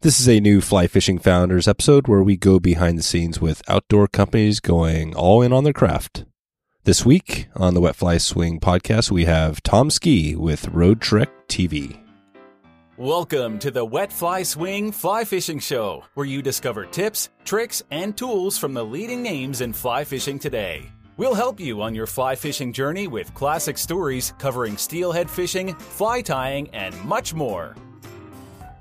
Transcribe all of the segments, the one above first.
This is a new Fly Fishing Founders episode where we go behind the scenes with outdoor companies going all in on their craft. This week on the Wet Fly Swing podcast, we have Tom Ski with Road Trek TV. Welcome to the Wet Fly Swing Fly Fishing Show, where you discover tips, tricks, and tools from the leading names in fly fishing today. We'll help you on your fly fishing journey with classic stories covering steelhead fishing, fly tying, and much more.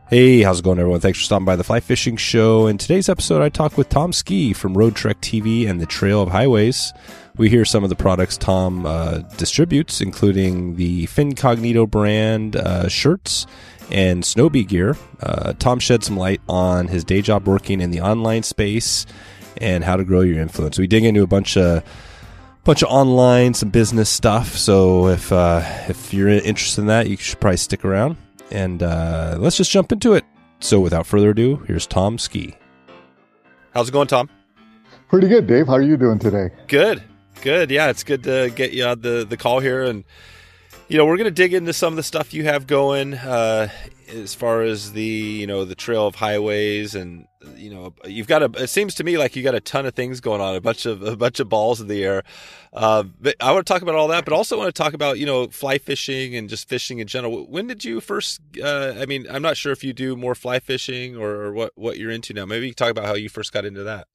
Hey, how's it going, everyone? Thanks for stopping by the Fly Fishing Show. In today's episode, I talk with Tom Ski from Road Trek TV and the Trail of Highways. We hear some of the products Tom uh, distributes, including the Fincognito brand uh, shirts and Snowbee gear. Uh, Tom shed some light on his day job working in the online space and how to grow your influence. We dig into a bunch of bunch of online, some business stuff. So if uh, if you're interested in that, you should probably stick around and uh, let's just jump into it. So, without further ado, here's Tom Ski. How's it going, Tom? Pretty good, Dave. How are you doing today? Good, good. Yeah, it's good to get you on the the call here, and you know we're going to dig into some of the stuff you have going uh, as far as the you know the trail of highways and you know you've got a it seems to me like you got a ton of things going on a bunch of a bunch of balls in the air. Uh, but i want to talk about all that but also want to talk about you know fly fishing and just fishing in general. When did you first uh, i mean i'm not sure if you do more fly fishing or, or what what you're into now. Maybe you talk about how you first got into that.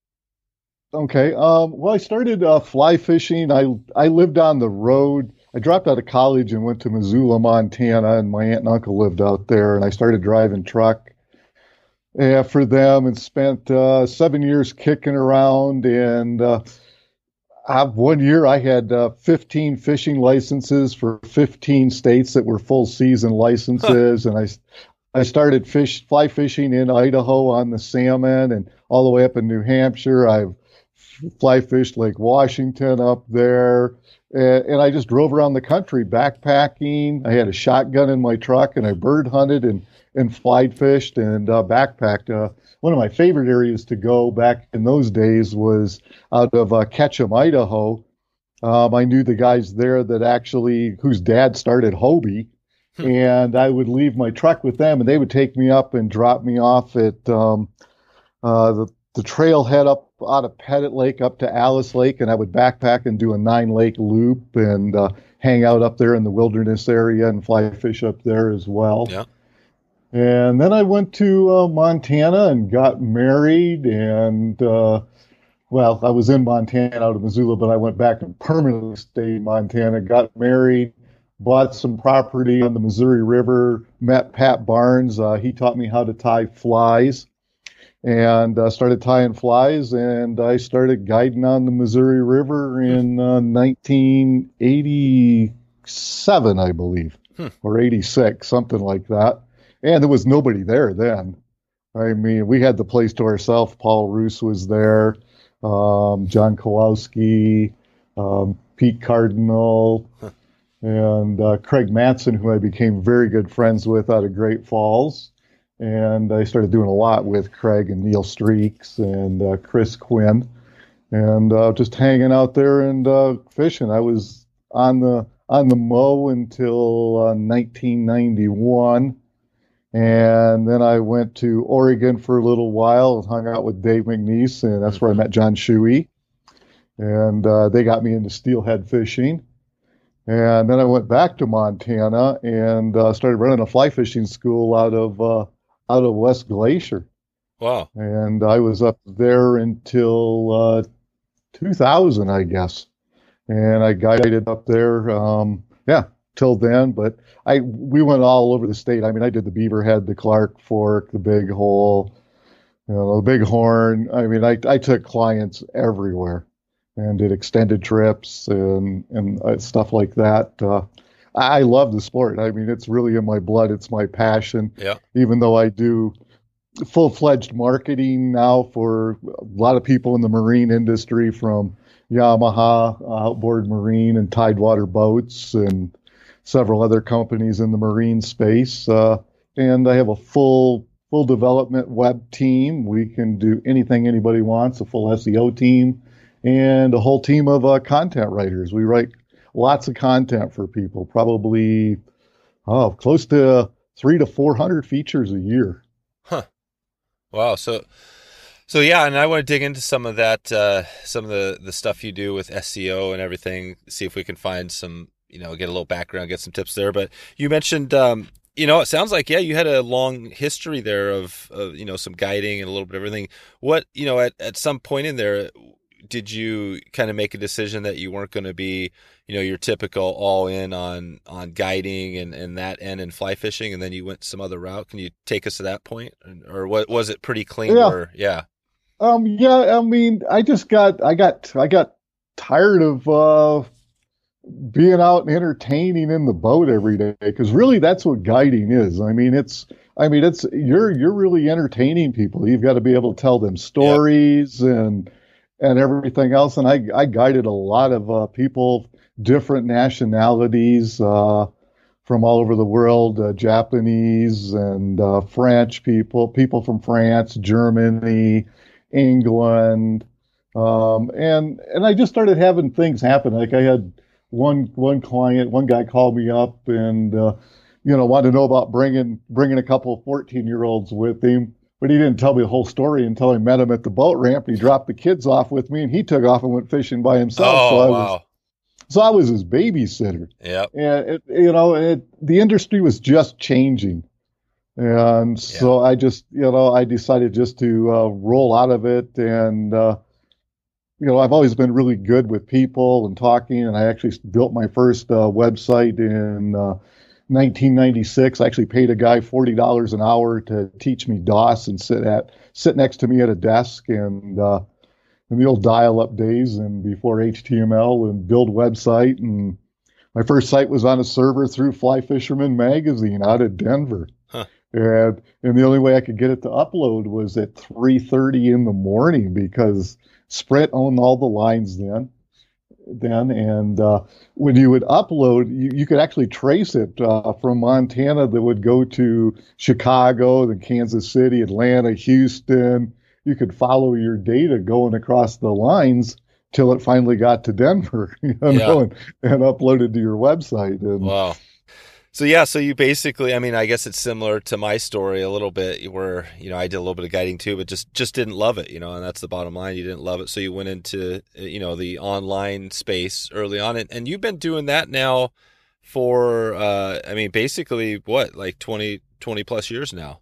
Okay um, well i started uh, fly fishing. I i lived on the road I dropped out of college and went to Missoula, Montana, and my aunt and uncle lived out there. And I started driving truck uh, for them and spent uh, seven years kicking around. And uh, one year I had uh, 15 fishing licenses for 15 states that were full season licenses. and I, I started fish fly fishing in Idaho on the salmon and all the way up in New Hampshire. I've fly fished Lake Washington up there and I just drove around the country backpacking. I had a shotgun in my truck, and I bird hunted and and fly fished and uh, backpacked. Uh, one of my favorite areas to go back in those days was out of uh, Ketchum, Idaho. Um, I knew the guys there that actually whose dad started Hobie, hmm. and I would leave my truck with them, and they would take me up and drop me off at um, uh, the the trailhead up out of Pettit Lake up to Alice Lake, and I would backpack and do a nine lake loop and uh, hang out up there in the wilderness area and fly fish up there as well. Yeah. And then I went to uh, Montana and got married. And, uh, well, I was in Montana out of Missoula, but I went back and permanently stayed in Montana, got married, bought some property on the Missouri River, met Pat Barnes. Uh, he taught me how to tie flies and uh, started tying flies. And I started guiding on the Missouri River in uh, 1987, I believe, hmm. or 86, something like that. And there was nobody there then. I mean, we had the place to ourselves. Paul Roos was there, um, John Kowalski, um, Pete Cardinal, huh. and uh, Craig Matson, who I became very good friends with out of Great Falls and I started doing a lot with Craig and Neil Streaks and uh, Chris Quinn, and uh, just hanging out there and uh, fishing. I was on the on the Mo until 1991, uh, and then I went to Oregon for a little while and hung out with Dave McNeese, and that's where I met John Shewey, and uh, they got me into steelhead fishing. And then I went back to Montana and uh, started running a fly fishing school out of out of West Glacier. Wow. And I was up there until uh, 2000, I guess. And I guided up there, um, yeah, till then. But I we went all over the state. I mean, I did the Beaverhead, the Clark Fork, the Big Hole, you know, the Big Horn. I mean, I, I took clients everywhere and did extended trips and, and uh, stuff like that. Uh, I love the sport. I mean, it's really in my blood. It's my passion. Yeah. Even though I do full fledged marketing now for a lot of people in the marine industry from Yamaha, Outboard Marine, and Tidewater Boats, and several other companies in the marine space. Uh, and I have a full full development web team. We can do anything anybody wants. A full SEO team and a whole team of uh, content writers. We write lots of content for people, probably oh, close to three to 400 features a year. Huh. Wow. So, so yeah, and I want to dig into some of that, uh, some of the the stuff you do with SEO and everything. See if we can find some, you know, get a little background, get some tips there. But you mentioned, um, you know, it sounds like yeah, you had a long history there of, of you know some guiding and a little bit of everything. What you know at at some point in there, did you kind of make a decision that you weren't going to be, you know, your typical all in on on guiding and and that end and fly fishing, and then you went some other route? Can you take us to that point, or what was it pretty clean? Yeah. Or, yeah. Um. Yeah. I mean, I just got, I got, I got tired of uh, being out and entertaining in the boat every day because really that's what guiding is. I mean, it's, I mean, it's you're you're really entertaining people. You've got to be able to tell them stories and and everything else. And I, I guided a lot of uh, people, different nationalities uh, from all over the world, uh, Japanese and uh, French people, people from France, Germany, England. Um, and and I just started having things happen. Like I had one one client, one guy called me up and uh, you know wanted to know about bringing bringing a couple of 14 year olds with him but he didn't tell me the whole story until I met him at the boat ramp. He dropped the kids off with me, and he took off and went fishing by himself. Oh, so I wow. was, so I was his babysitter. Yep. And it, you know, it, the industry was just changing, and so I just, you know, I decided just to uh, roll out of it. And uh, you know, I've always been really good with people and talking, and I actually built my first uh, website in uh, 1996. I actually paid a guy forty dollars an hour to teach me DOS and sit at sit next to me at a desk and uh, in the old dial-up days and before HTML and build website. And my first site was on a server through Fly Fisherman magazine out of Denver. Huh. And and the only way I could get it to upload was at 3:30 in the morning because Sprint owned all the lines then then and uh, when you would upload you, you could actually trace it uh, from montana that would go to chicago then kansas city atlanta houston you could follow your data going across the lines till it finally got to denver you know Yeah. and, and uploaded to your website and Wow. So yeah, so you basically, I mean, I guess it's similar to my story a little bit, where you know I did a little bit of guiding too, but just just didn't love it, you know, and that's the bottom line. You didn't love it, so you went into uh, you know the online space early on, and, and you've been doing that now for, uh, I mean, basically what, like 20, 20 plus years now.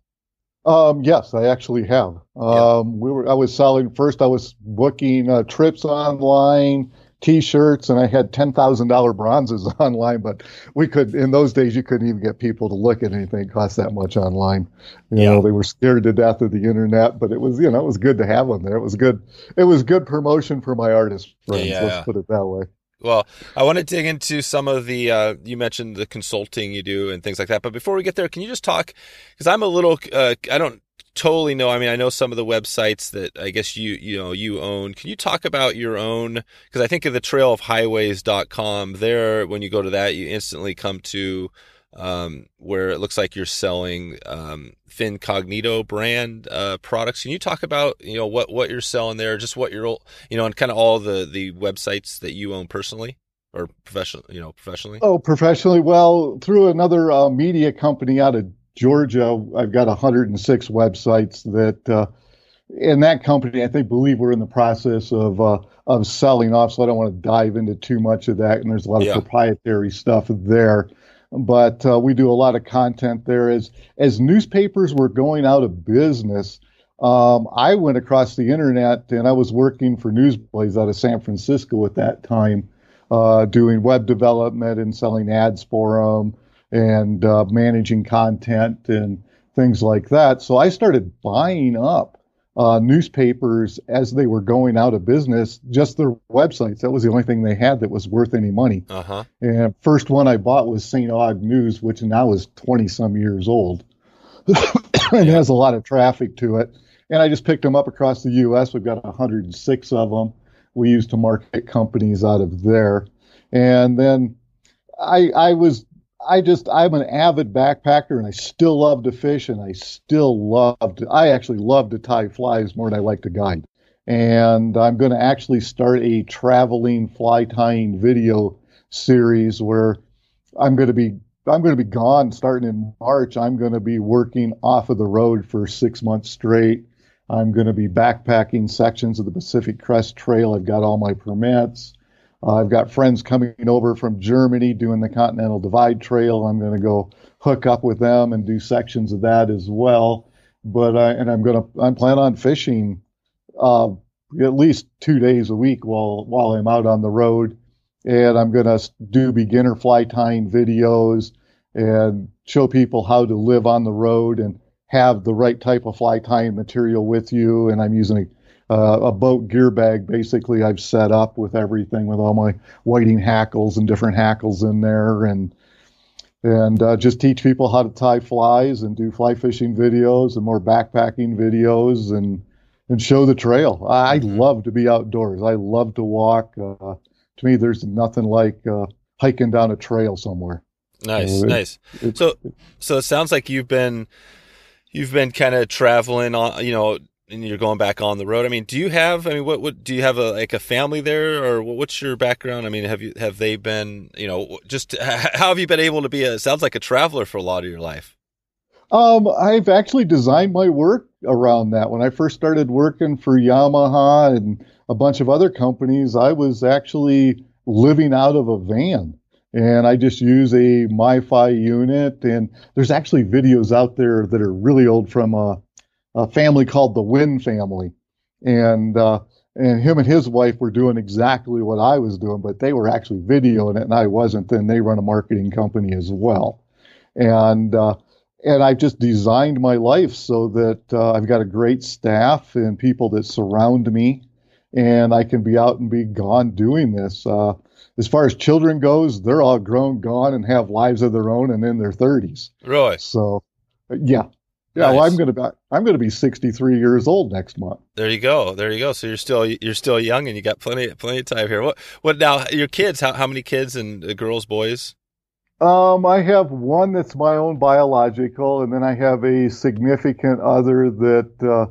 Um, yes, I actually have. Yeah. Um, we were, I was selling first. I was booking uh, trips online, T-shirts, and I had ten thousand dollar bronzes online. But we could, in those days, you couldn't even get people to look at anything that cost that much online. You Yeah. know, they were scared to death of the internet. But it was, you know, it was good to have them there. It was good. It was good promotion for my artist friends. Yeah. Let's put it that way. Well, I want to dig into some of the uh, you mentioned the consulting you do and things like that. But before we get there, can you just talk? Because I'm a little uh, I don't totally know. I mean, I know some of the websites that I guess you you know you own. Can you talk about your own? Because I think of the trailofhighways.com. There, when you go to that, you instantly come to um, where it looks like you're selling um, Fincognito brand uh, products. Can you talk about you know what what you're selling there, just what you're you know, and kind of all the the websites that you own personally or professional, you know, professionally? Oh, professionally, well, through another uh, media company out of Georgia, I've got 106 websites that, uh, in that company, I think believe we're in the process of uh, of selling off. So I don't want to dive into too much of that. And there's a lot of proprietary stuff there, but uh, we do a lot of content there. As as newspapers were going out of business. Um, I went across the internet and I was working for Newsblaze out of San Francisco at that time uh, doing web development and selling ads for them and uh, managing content and things like that. So I started buying up uh, newspapers as they were going out of business, just their websites. That was the only thing they had that was worth any money. Uh huh. And first one I bought was St. Aug News, which now is 20 some years old and has a lot of traffic to it. And I just picked them up across the U.S. We've got 106 of them. We use to market companies out of there. And then I, I was, I just, I'm an avid backpacker and I still love to fish and I still love to, I actually love to tie flies more than I like to guide. And I'm going to actually start a traveling fly tying video series where I'm going to be I'm going to be gone starting in March. I'm going to be working off of the road for six months straight, I'm going to be backpacking sections of the Pacific Crest Trail. I've got all my permits. Uh, I've got friends coming over from Germany doing the Continental Divide Trail. I'm going to go hook up with them and do sections of that as well. But I, and I'm going to I'm plan on fishing uh, at least two days a week while while I'm out on the road, and I'm going to do beginner fly tying videos and show people how to live on the road and have the right type of fly tying material with you. And I'm using a, uh, a boat gear bag. Basically, I've set up with everything with all my whiting hackles and different hackles in there, and and uh, just teach people how to tie flies and do fly fishing videos and more backpacking videos and and show the trail. I mm-hmm. love to be outdoors. I love to walk. Uh, to me, there's nothing like uh, hiking down a trail somewhere. Nice, nice. so, so it sounds like you've been you've been kind of traveling on, you know, and you're going back on the road. I mean, do you have? I mean, what what do you have a like a family there, or what's your background? I mean, have you have they been, you know, just how have you been able to be a? Sounds like a traveler for a lot of your life. Um, I've actually designed my work around that. When I first started working for Yamaha and a bunch of other companies, I was actually living out of a van and I just use a MiFi unit. And there's actually videos out there that are really old from a, a family called the Wynn family, and uh, and him and his wife were doing exactly what I was doing, but they were actually videoing it, and I wasn't. Then they run a marketing company as well, and uh, and I've just designed my life so that uh, I've got a great staff and people that surround me, and I can be out and be gone doing this. Uh, as far as children goes, they're all grown, gone, and have lives of their own and in their 30s. Really? So, yeah. Yeah, nice. well, I'm gonna be I'm gonna be 63 years old next month. There you go, there you go. So you're still you're still young, and you got plenty plenty of time here. What what now? Your kids? How how many kids and uh, girls, boys? Um, I have one that's my own biological, and then I have a significant other that uh,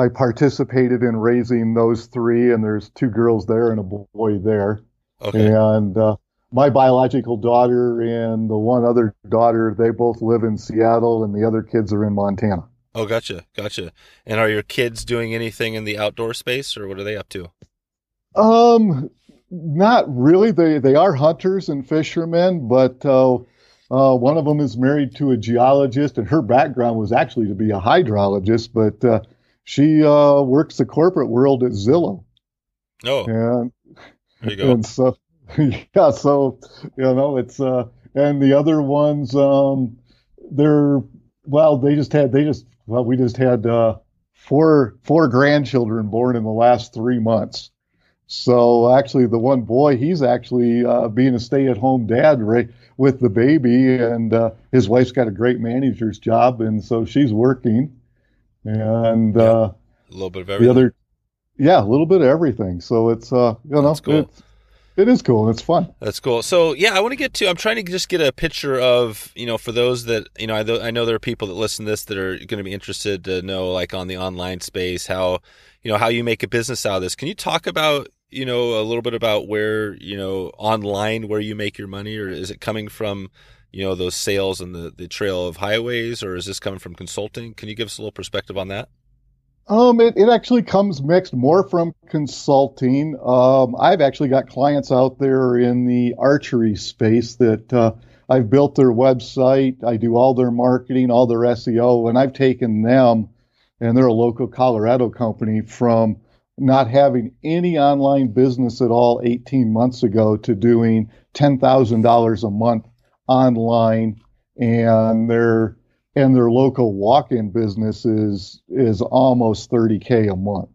I participated in raising those three, and there's two girls there and a boy there. Okay. And uh, my biological daughter and the one other daughter, they both live in Seattle, and the other kids are in Montana. Oh, gotcha, gotcha. And are your kids doing anything in the outdoor space, or what are they up to? Um, not really. They they are hunters and fishermen, but uh, uh, one of them is married to a geologist, and her background was actually to be a hydrologist, but uh, she uh, works the corporate world at Zillow. Oh, and there you go. And so, yeah, so you know, it's uh, and the other ones, um, they're well, they just had they just well, we just had uh, four four grandchildren born in the last three months. So actually, the one boy, he's actually uh, being a stay-at-home dad right, with the baby, and uh, his wife's got a great manager's job, and so she's working. And yeah, uh, a little bit of everything. The other, yeah, a little bit of everything. So it's uh, you know, cool. it's, it is cool. It's fun. That's cool. So yeah, I want to get to. I'm trying to just get a picture of you know for those that you know I, I know there are people that listen to this that are going to be interested to know like on the online space how you know how you make a business out of this. Can you talk about you know a little bit about where you know online where you make your money, or is it coming from you know those sales and the the trail of highways, or is this coming from consulting? Can you give us a little perspective on that? Um, it, it actually comes mixed more from consulting. Um, I've actually got clients out there in the archery space that uh, I've built their website. I do all their marketing, all their SEO, and I've taken them, and they're a local Colorado company, from not having any online business at all 18 months ago to doing $10,000 a month online. And they're and their local walk-in business is is almost 30k a month.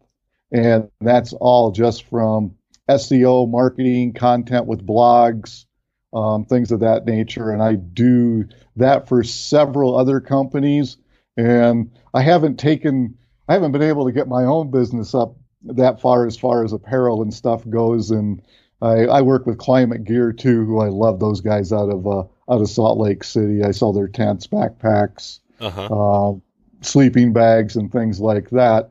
And that's all just from seo marketing content with blogs um, things of that nature. And i do that for several other companies. And i haven't taken i haven't been able to get my own business up that far as far as apparel and stuff goes. And i, I work with Klymit gear too who i love those guys out of uh, out of Salt Lake City. I saw their tents, backpacks, uh-huh. uh, sleeping bags, and things like that.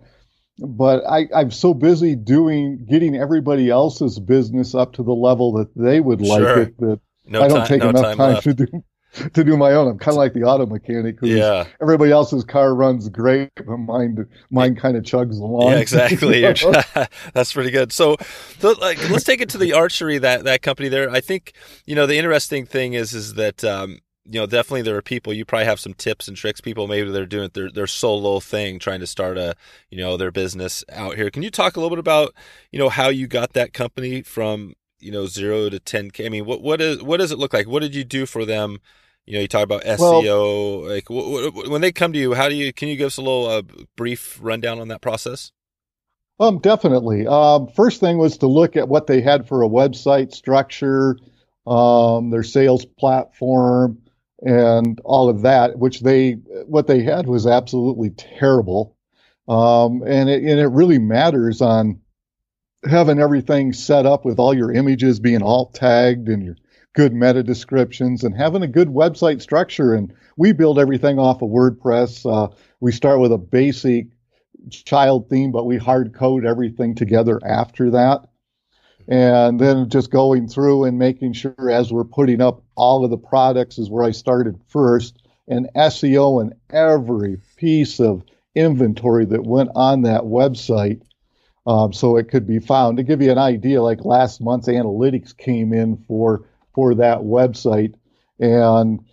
But I, I'm so busy doing getting everybody else's business up to the level that they would like sure. it that no I don't time, take no enough time, time to do. to do my own. I'm kind of like the auto mechanic. Yeah. Everybody else's car runs great, but mine mine kind of chugs along. Yeah, exactly. That's pretty good. So, so, like, let's take it to the archery that that company there. I think you know the interesting thing is is that um, you know definitely there are people you probably have some tips and tricks. People maybe they're doing their their solo thing, trying to start a you know their business out here. Can you talk a little bit about you know how you got that company from you know zero to ten k? I mean, what what is what does it look like? What did you do for them? You know, you talk about SEO. like, wh- wh- when they come to you, how do you? Can you give us a little uh, brief rundown on that process? Um, definitely. Um, first thing was to look at what they had for a website structure, um, their sales platform, and all of that. Which they what they had was absolutely terrible, um, and it and it really matters on having everything set up with all your images being alt tagged and your good meta descriptions and having a good website structure. And we build everything off of WordPress. Uh, we start with a basic child theme, but we hard code everything together after that. And then just going through and making sure as we're putting up all of the products is where I started first and SEO and every piece of inventory that went on that website um, so it could be found. To give you an idea, like last month's analytics came in for for that website, and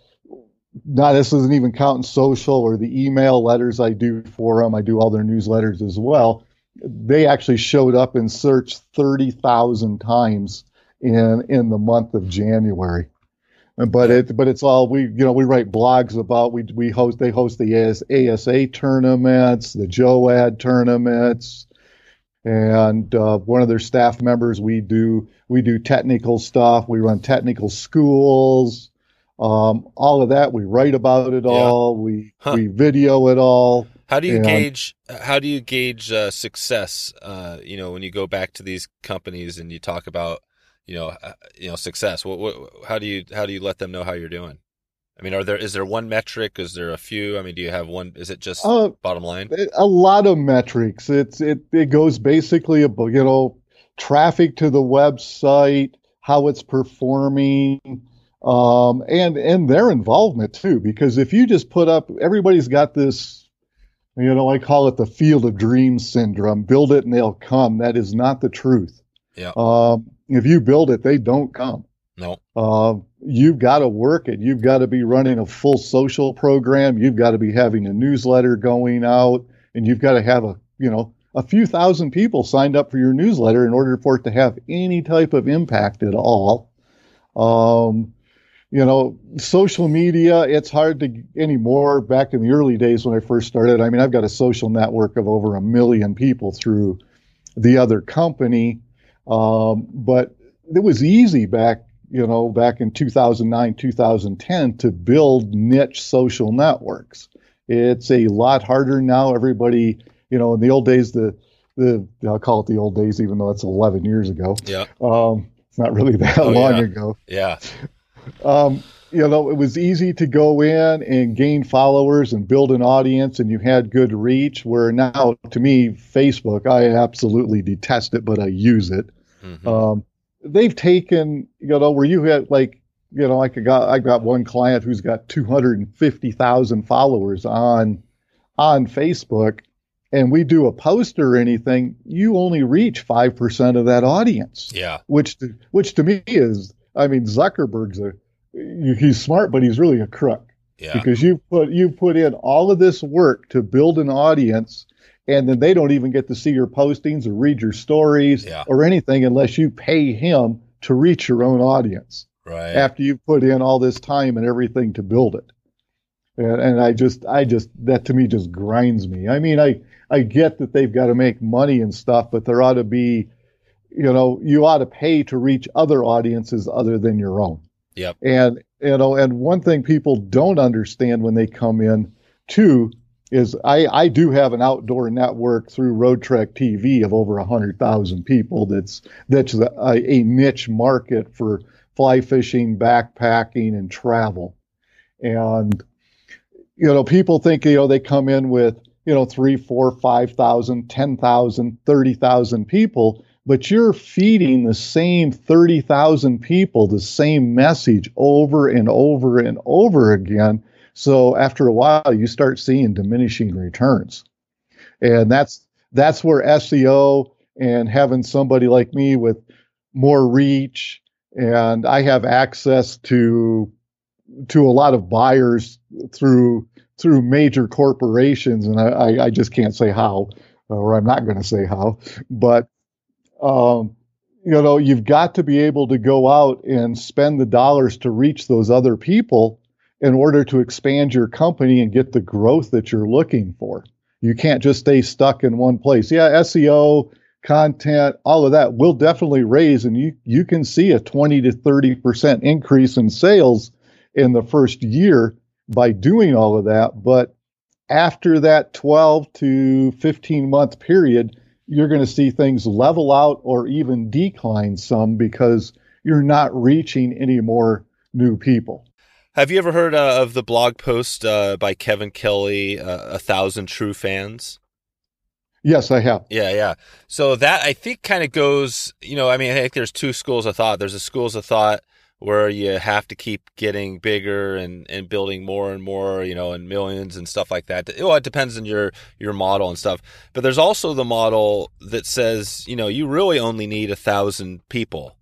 now this isn't even counting social or the email letters I do for them. I do all their newsletters as well. They actually showed up in search thirty thousand times in in the month of January. But it but it's all we you know we write blogs about we we host they host the AS, ASA tournaments the JOAD tournaments and uh, one of their staff members we do we do technical stuff we run technical schools um, all of that we write about it Yeah. all we Huh. we video it all How do you And- gauge? How do you gauge uh, success? Uh, you know, when you go back to these companies and you talk about, you know, uh, you know, success. What, what, how do you how do you let them know how you're doing? I mean, are there is there one metric? Is there a few? I mean, do you have one? Is it just uh, bottom line? a lot of metrics. It's it it goes basically about you know traffic to the website, how it's performing, um, and and their involvement too. Because if you just put up, everybody's got this, you know, I call it the field of dreams syndrome. Build it and they'll come. That is not the truth. Yeah. Um, if you build it, they don't come. No. Uh, you've got to work it. You've got to be running a full social program. You've got to be having a newsletter going out, and you've got to have a you know a few thousand people signed up for your newsletter in order for it to have any type of impact at all. Um, you know, social media, it's hard to anymore. Back in the early days when I first started, I mean, I've got a social network of over a million people through the other company. Um, but it was easy back, you know, back in 2009, 2010 to build niche social networks. It's a lot harder now. Everybody, you know, in the old days, the, the, I'll call it the old days, even though that's 11 years ago. Yeah. Um, it's not really that Oh, long yeah. ago. Yeah. Um, you know, it was easy to go in and gain followers and build an audience, and you had good reach. Where now, to me, Facebook, I absolutely detest it, but I use it. Mhm. Um, they've taken, you know, where you had like, you know, I could got, I got one client who's got 250,000 followers on, on Facebook, and we do a post or anything, you only reach 5% of that audience yeah. which to, which to me is I mean Zuckerberg's a he's smart but he's really a crook Yeah. because you put you put in all of this work to build an audience and then they don't even get to see your postings or read your stories Yeah. or anything unless you pay him to reach your own audience Right. after you've put in all this time and everything to build it and, and I just I just that to me just grinds me I mean I I get that they've got to make money and stuff but there ought to be you know you ought to pay to reach other audiences other than your own Yep. and you know and one thing people don't understand when they come in too is i i do have an outdoor network through road trek tv of over 100000 people that's that's a, a niche market for fly fishing backpacking and travel and you know people think you know they come in with you know three four five thousand ten thousand thirty thousand people but you're feeding the same 30,000 people the same message over and over and over again. So after a while, you start seeing diminishing returns. And that's that's where SEO and having somebody like me with more reach and I have access to to a lot of buyers through through major corporations, and I, I just can't say how, or I'm not going to say how, but um, you know, you've got to be able to go out and spend the dollars to reach those other people in order to expand your company and get the growth that you're looking for. You can't just stay stuck in one place. Yeah, SEO, content, all of that will definitely raise, and you you can see a 20 to 30 percent increase in sales in the first year by doing all of that. But after that 12 to 15 month period, you're going to see things level out or even decline some because you're not reaching any more new people. Have you ever heard uh, of the blog post uh, by Kevin Kelly, uh, A Thousand True Fans? Yes, I have. Yeah, yeah. So that I think kind of goes, you know, I mean, I think there's two schools of thought. There's a schools of thought where you have to keep getting bigger and, and building more and more, you know, and millions and stuff like that. Well, it depends on your your model and stuff. But there's also the model that says, you know, you really only need a thousand people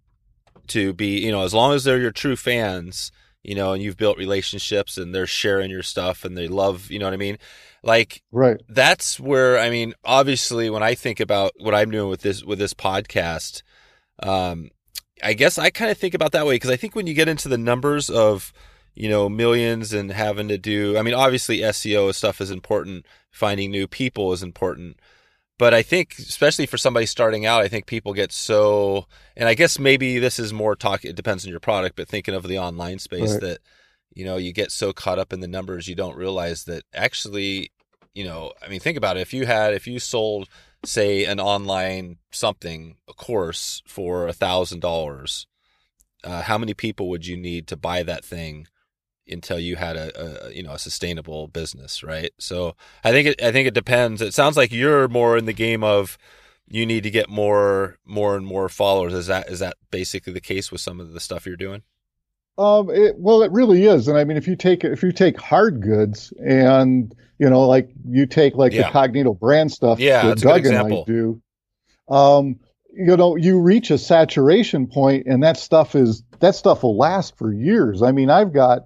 to be, you know, as long as they're your true fans, you know, and you've built relationships and they're sharing your stuff and they love, you know what I mean? Like right. That's where I mean, obviously when I think about what I'm doing with this with this podcast, um, I guess I kind of think about that way because I think when you get into the numbers of, you know, millions and having to do, I mean, obviously SEO stuff is important. Finding new people is important. But I think, especially for somebody starting out, I think people get so, and I guess maybe this is more talk, it depends on your product, but thinking of the online space right. that, you know, you get so caught up in the numbers, you don't realize that actually, you know, I mean, think about it. If you had, if you sold say an online something a course for a thousand dollars uh, how many people would you need to buy that thing until you had a, a, you know a sustainable business right? So i think it i think it depends. It sounds like you're more in the game of you need to get more more and more followers. Is that is that basically the case with some of the stuff you're doing? Um, it, well, it really is, and I mean, if you take if you take hard goods and you know, like you take like yeah. the Cognito brand stuff yeah, that Doug and I do, um, you know, you reach a saturation point, and that stuff is that stuff will last for years. I mean, I've got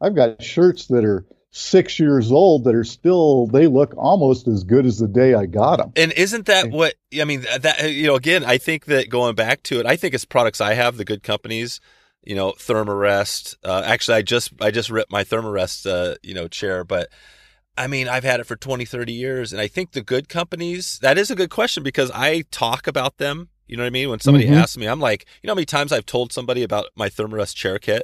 I've got shirts that are six years old that are still they look almost as good as the day I got them. And isn't that what I mean? That you know, again, I think that going back to it, I think it's products I have, the good companies you know, Thermarest. Uh, actually, I just I just ripped my Thermarest, uh, you know, chair, but I mean, I've had it for 20, 30 years, and I think the good companies. That is a good question because I talk about them. You know what I mean? When somebody mm-hmm. asks me, I'm like, you know, how many times I've told somebody about my Thermarest chair kit,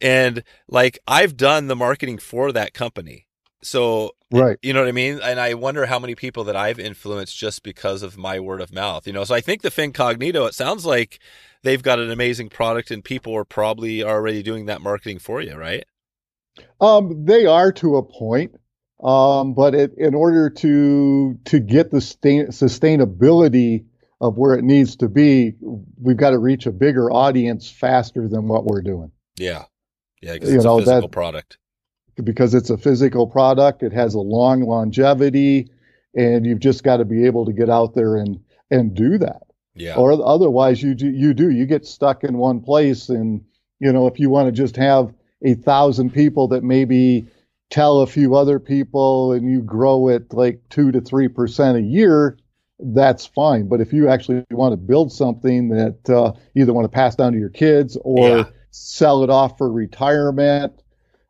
and like I've done the marketing for that company. So, right. You know what I mean? And I wonder how many people that I've influenced just because of my word of mouth, you know? So I think the Fincognito, it sounds like they've got an amazing product and people are probably already doing that marketing for you, right? Um, they are to a point. Um, but it, in order to to get the sustain, sustainability of where it needs to be, we've got to reach a bigger audience faster than what we're doing. Yeah, yeah, because it's know, a physical that, product. Because it's a physical product, it has a long longevity, and you've just got to be able to get out there and and do that. Yeah. Or otherwise, you do you do you get stuck in one place, and you know if you want to just have a thousand people that maybe tell a few other people, and you grow it like two to three percent a year, that's fine. But if you actually want to build something that uh, either want to pass down to your kids or yeah. Sell it off for retirement,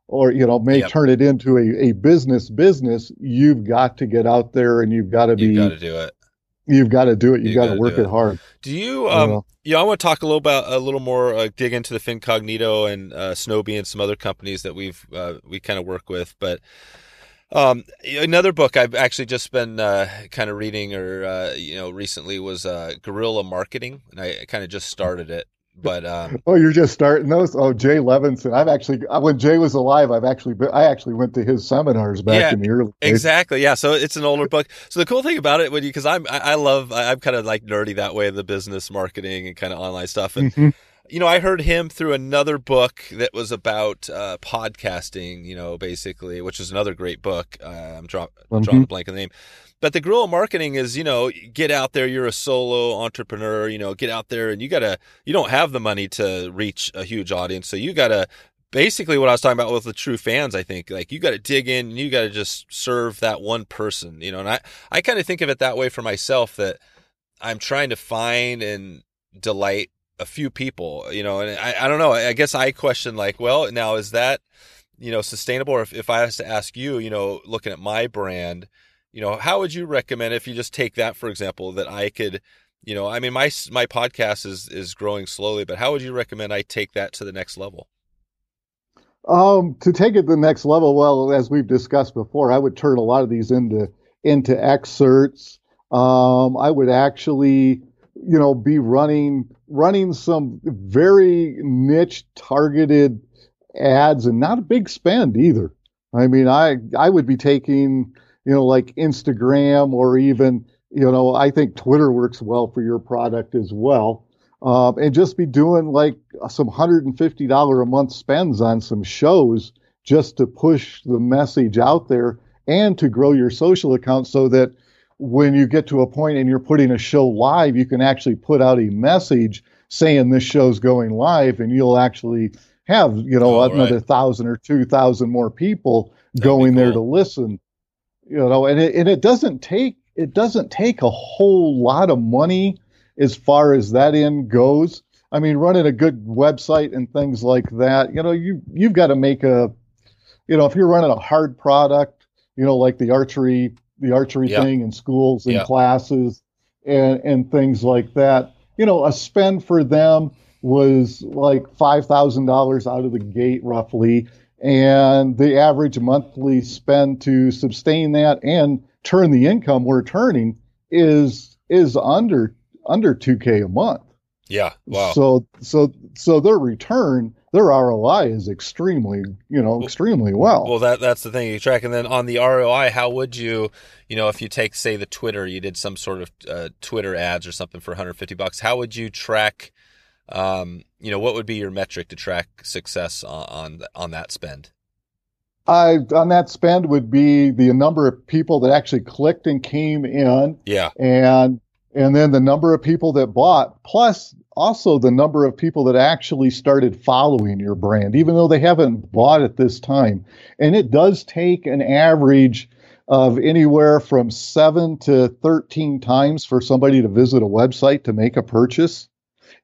or you know may yep. turn it into a, a business business, you've got to get out there and you've got to be. You've got to do it You've got to do it. You've got to work it. it. hard. Do you? Um, yeah, I want to talk a little about a little more, uh, dig into the Fincognito and uh, Snowbee and some other companies that we've uh, we kind of work with. But um, another book I've actually just been uh, kind of reading, or uh, you know, recently was uh, Guerrilla Marketing, and I kind of just started it. But um, oh, you're just starting those. Oh, Jay Levinson. I've actually when Jay was alive, I've actually been, I actually went to his seminars back Yeah, in the early days. exactly, yeah. So it's an older book. So the cool thing about it, when you because I'm I, I love I, I'm kind of like nerdy that way, the business marketing and kind of online stuff, and Mhm. you know, I heard him through another book that was about uh, podcasting, you know, basically, which is another great book. Uh, I'm draw- drawing Mhm. a blank on the name. But the guerrilla marketing is, you know, get out there. You're a solo entrepreneur. You know, get out there and you gotta. You don't have the money to reach a huge audience, so you gotta. Basically, what I was talking about with the true fans, I think, like you got to dig in. and You got to just serve that one person, you know. And I, I kind of think of it that way for myself. That I'm trying to find and delight a few people, you know, and I, I don't know. I guess I question like, well, now is that, you know, sustainable? Or if, if I was to ask you, you know, looking at my brand, you know, how would you recommend if you just take that, for example, that I could, you know, I mean, my, my podcast is, is growing slowly, but how would you recommend I take that to the next level? Um, to take it to the next level, well, as we've discussed before, I would turn a lot of these into into excerpts. Um, I would actually, you know, be running running some very niche targeted ads and not a big spend either. I mean, I I would be taking, you know, like Instagram or even, you know, I think Twitter works well for your product as well um, and just be doing like some $150 a month spends on some shows just to push the message out there and to grow your social account so that when you get to a point and you're putting a show live, you can actually put out a message saying this show's going live and you'll actually have, you know, Oh, another right. thousand or two thousand more people That'd going there to listen. You know, and it, and it doesn't take it doesn't take a whole lot of money as far as that end goes. I mean, running a good website and things like that, you know, you you've got to make a, you know, if you're running a hard product, you know, like the archery the archery Yeah. thing in schools and Yeah. classes and and things like that, you know, a spend for them was like five thousand dollars out of the gate roughly, and the average monthly spend to sustain that and turn the income we're turning is is under under 2k a month. Yeah. Wow. So so so their return, their ROI is extremely, you know, extremely well. Well, that that's the thing you track, and then on the ROI, how would you, you know, if you take say the Twitter, you did some sort of uh, Twitter ads or something for 150 bucks, how would you track, um, you know, what would be your metric to track success on on, on that spend? I on that spend would be the number of people that actually clicked and came in. Yeah, and and then the number of people that bought plus also the number of people that actually started following your brand even though they haven't bought at this time. And it does take an average of anywhere from 7 to 13 times for somebody to visit a website to make a purchase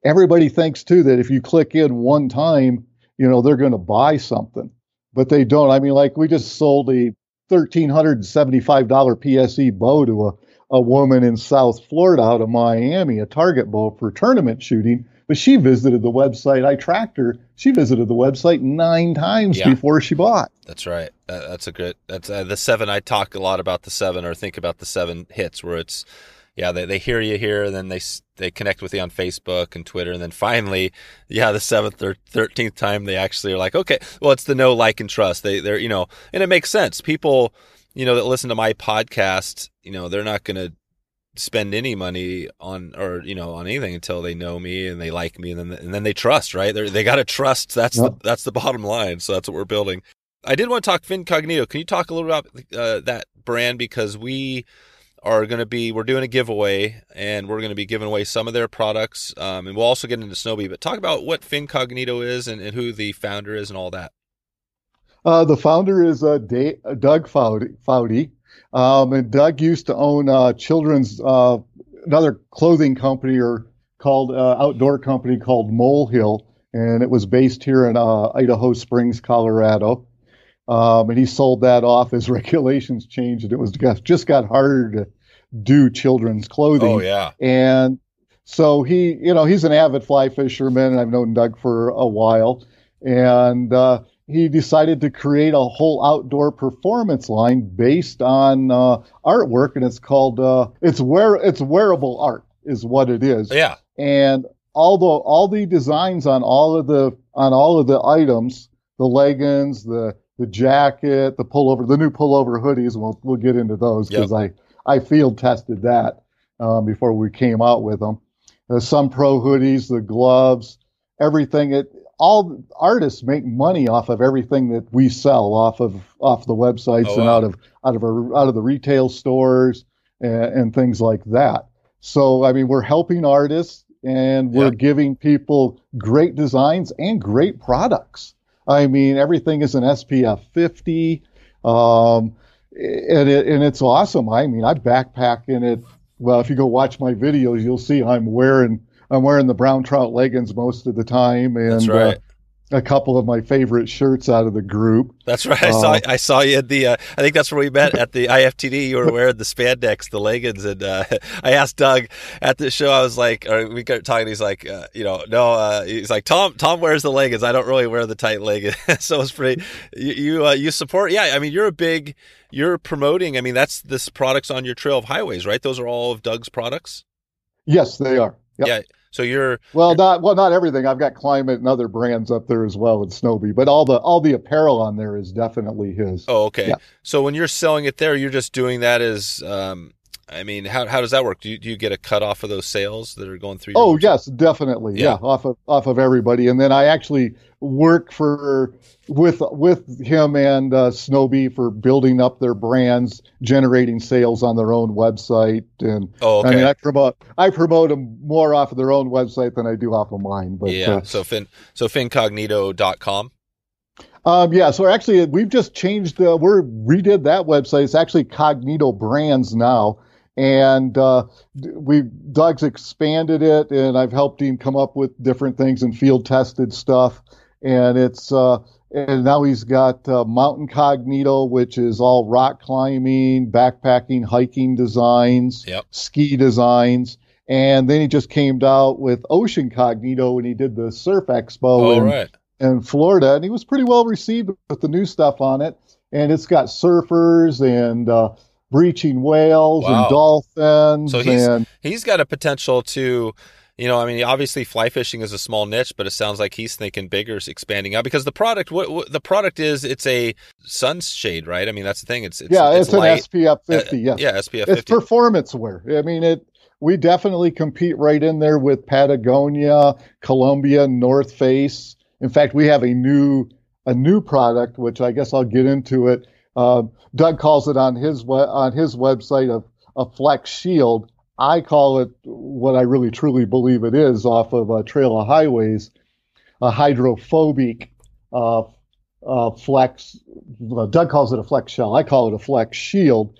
everybody thinks too that if you click in one time you know they're going to buy something but they don't i mean like we just sold a $1375 pse bow to a a woman in South Florida out of Miami, a target bow for tournament shooting. But she visited the website. I tracked her. She visited the website nine times Yeah. before she bought. that's right. That, that's a good. That's uh, the seven. I talk a lot about the seven, or think about the seven hits, where it's, yeah, they they hear you here, and then they they connect with you on Facebook and Twitter, and then finally, yeah, the seventh or thirteenth time, they actually are like, okay, well, it's the no like and trust. They they're you know, and it makes sense. People, you know, that listen to my podcast, you know, they're not going to spend any money on or you know on anything until they know me and they like me and then and then they trust right? They they got to trust. That's the that's the bottom line. So that's what we're building. I did want to talk fincognito can you talk a little about uh, that brand? Because we are going to be we're doing a giveaway and we're going to be giving away some of their products um, and we'll also get into snowbee but talk about what fincognito is and, and who the founder is and all that Uh, the founder is uh, uh, Doug Foudy. Um, and Doug used to own uh, children's uh, another clothing company or called outdoor company called Molehill, and it was based here in Idaho Springs, Colorado. Um, and he sold that off as regulations changed, and it was just got harder to do children's clothing. oh yeah And so he, you know, he's an avid fly fisherman, and I've known Doug for a while. And uh, he decided to create a whole outdoor performance line based on uh, artwork, and it's called uh, it's wear it's wearable art is what it is. yeah And all the all the designs on all of the on all of the items, the leggings, the the jacket, the pullover, the new pullover hoodies. We'll we'll get into those because I I field tested that um, before we came out with them. The some pro hoodies, the gloves, everything. It all artists make money off of everything that we sell off of off the websites Oh, and out of out of our, out of the retail stores and, and things like that. So I mean, we're helping artists and we're Yeah. giving people great designs and great products. I mean, everything is an SPF 50, um, and it, and it's awesome. I mean, I backpack in it. Well, if you go watch my videos, you'll see I'm wearing I'm wearing the brown trout leggings most of the time, and That's right. uh, a couple of my favorite shirts out of the group. That's right. I Uh, saw I saw you at the. Uh, I think that's where we met at the IFTD. You were wearing the spandex, the leggings, and uh, I asked Doug at the show. I was like, or we got talking. He's like, uh, you know, no. Uh, he's like, Tom. Tom wears the leggings. I don't really wear the tight leggings. so it's pretty. You you, uh, you support. Yeah, I mean, you're a big. You're promoting. I mean, that's this products on your Trail of Highways, right? Those are all of Doug's products. Yes, they are. Yep. Yeah. So you're Well, not well, not everything. I've got Klymit and other brands up there as well with Snowbee, but all the all the apparel on there is definitely his. Oh, okay. Yeah. So when you're selling it there, you're just doing that as, um, I mean, how how does that work? Do you, do you get a cut off of those sales that are going through? Your Oh website? yes, definitely. Yeah. Yeah. off of off of everybody, and then I actually work for with with him and uh, Snowbee for building up their brands, generating sales on their own website, and Oh, okay. I mean I promote I promote them more off of their own website than I do off of mine. But yeah. uh, so fin so fincognito.com. Um, yeah, so actually, we've just changed. Uh, we're redid that website. It's actually Cognito Brands now, and uh, we Doug's expanded it, and I've helped him come up with different things and field tested stuff. And it's uh, and now he's got uh, Mountain Cognito, which is all rock climbing, backpacking, hiking designs, Yep. ski designs. And then he just came out with Ocean Cognito when he did the Surf Expo All in right. in Florida, and he was pretty well received with the new stuff on it. And it's got surfers and uh, breaching whales Wow. and dolphins. So he's- and He's got a potential to, you know, I mean, obviously fly fishing is a small niche, but it sounds like he's thinking bigger, expanding out because the product, what, what the product is, it's a sunshade, right? I mean, that's the thing. It's, it's yeah, it's, an light. SPF Uh, 50. yes, Yeah, SPF 50. it's performance wear. I mean, it. We definitely compete right in there with Patagonia, Columbia, North Face. In fact, we have a new a new product, which I guess I'll get into it. Uh, Doug calls it on his we- on his website a, a Flex Shield. I call it what I really truly believe it is off of uh, Trail of Highways, a hydrophobic uh, uh, flex. Well, Doug calls it a flex shell. I call it a flex shield.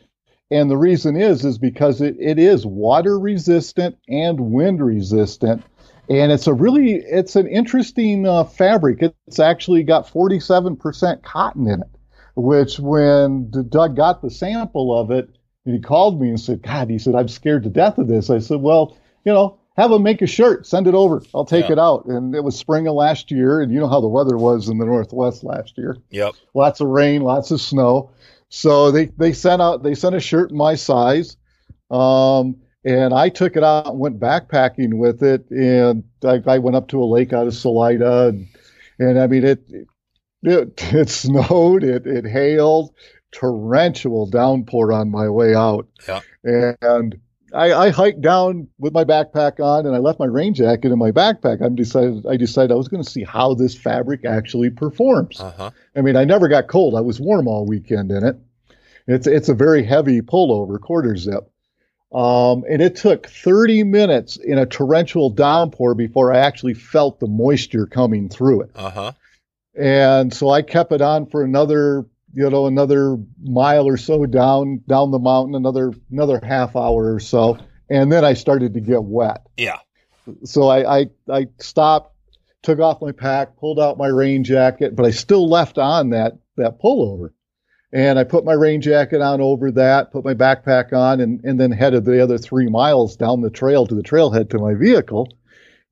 And the reason is is because it, it is water resistant and wind resistant. And it's a really it's an interesting uh, fabric. It's actually got 47% cotton in it, which when Doug got the sample of it, and he called me and said, "God," he said, "I'm scared to death of this." I said, "Well, you know, have them make a shirt, send it over. I'll take Yeah. it out." And it was spring of last year, and you know how the weather was in the Northwest last year Yep. lots of rain, lots of snow. So they, they sent out they sent a shirt my size, um, and I took it out and went backpacking with it. And I, I went up to a lake out of Salida, and, and I mean it it it it snowed, it it hailed, torrential downpour on my way out. Yeah. And I, I hiked down with my backpack on, and I left my rain jacket in my backpack. I decided I decided I was going to see how this fabric actually performs. Uh huh. I mean, I never got cold. I was warm all weekend in it. It's it's a very heavy pullover, quarter zip. Um, and it took 30 minutes in a torrential downpour before I actually felt the moisture coming through it. Uh huh. And so I kept it on for another, you know, another mile or so down down the mountain, another another half hour or so, and then I started to get wet Yeah. so I, I I stopped, took off my pack, pulled out my rain jacket, but I still left on that that pullover. And I put my rain jacket on over that, put my backpack on, and, and then headed the other three miles down the trail to the trailhead to my vehicle.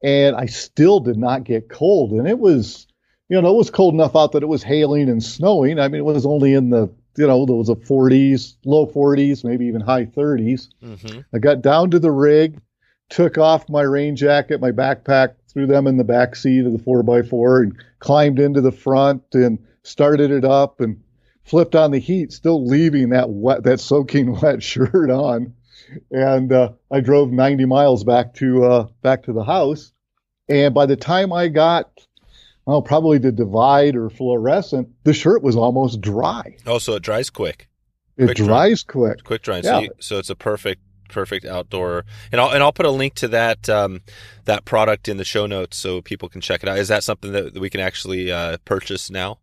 And I still did not get cold. And it was, you know, it was cold enough out that it was hailing and snowing. I mean, it was only in the, you know, there was a 40s, low 40s, maybe even high 30s. Mm-hmm. I got down to the rig, took off my rain jacket, my backpack, threw them in the back seat of the four by four, and climbed into the front and started it up and flipped on the heat, still leaving that wet, that soaking wet shirt on. And uh, I drove 90 miles back to uh, back to the house. And by the time I got, oh, probably to Divide or Florissant, the shirt was almost dry. Oh, so it dries quick. It Quick dries quick. Quick drying. Yeah. So, you, so it's a perfect perfect outdoor and I'll and I'll put a link to that um, that product in the show notes so people can check it out. Is that something that we can actually uh, purchase now?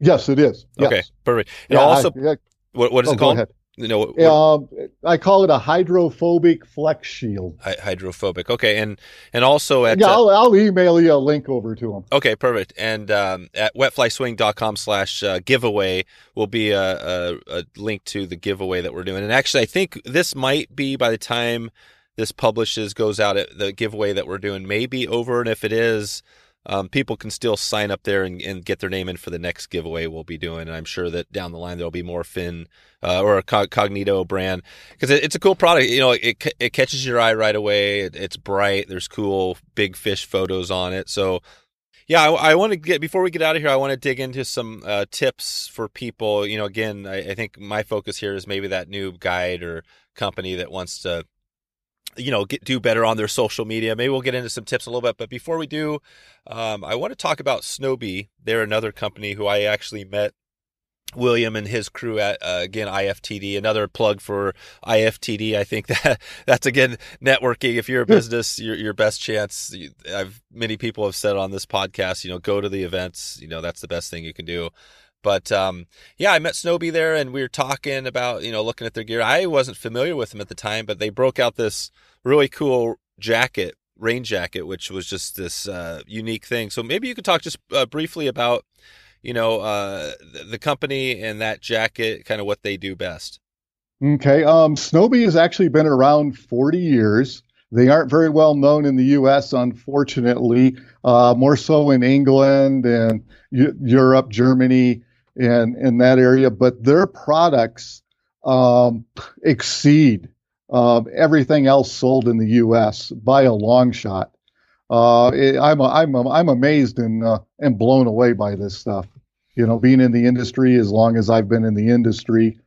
Yes, it is. Yes. Okay, perfect. And Yeah, also, I, yeah, what what is oh, it go called? ahead. You know, what, Um, I call it a hydrophobic flex shield. hy- hydrophobic. Okay, and and also at yeah, uh, I'll, I'll email you a link over to them. Okay, perfect. And um, at wetflyswing.com slash uh, giveaway will be a, a, a link to the giveaway that we're doing. And actually, I think this might be by the time this publishes, goes out, at the giveaway that we're doing may be over. And if it is, um, people can still sign up there and, and get their name in for the next giveaway we'll be doing. And I'm sure that down the line there'll be more Fin uh, or a Cognito brand because it, it's a cool product. You know, it it catches your eye right away. It, it's bright. There's cool big fish photos on it. So yeah, I, I want to get before we get out of here. I want to dig into some uh, tips for people. You know, again, I, I think my focus here is maybe that new guide or company that wants to, you know, get do better on their social media. Maybe we'll get into some tips a little bit. But before we do, um, I want to talk about Snowbee. They're another company who I actually met William and his crew at uh, again IFTD. Another plug for IFTD. I think that that's again networking. If you're a business, your your best chance. I've many people have said on this podcast. You know, go to the events. You know, that's the best thing you can do. But um, yeah, I met Snowbee there, and we were talking about you know looking at their gear. I wasn't familiar with them at the time, but they broke out this really cool jacket, rain jacket, which was just this uh, unique thing. So maybe you could talk just uh, briefly about you know, uh, the, company and that jacket, kind of what they do best. Okay. Um, Snowbee has actually been around 40 years. They aren't very well known in the U.S., unfortunately. Uh, more so in England and Eu- Europe, Germany, and in that area. But their products um, exceed um, everything else sold in the U.S. by a long shot. Uh, it, I'm I'm I'm amazed and uh, and blown away by this stuff. You know, being in the industry as long as I've been in the industry,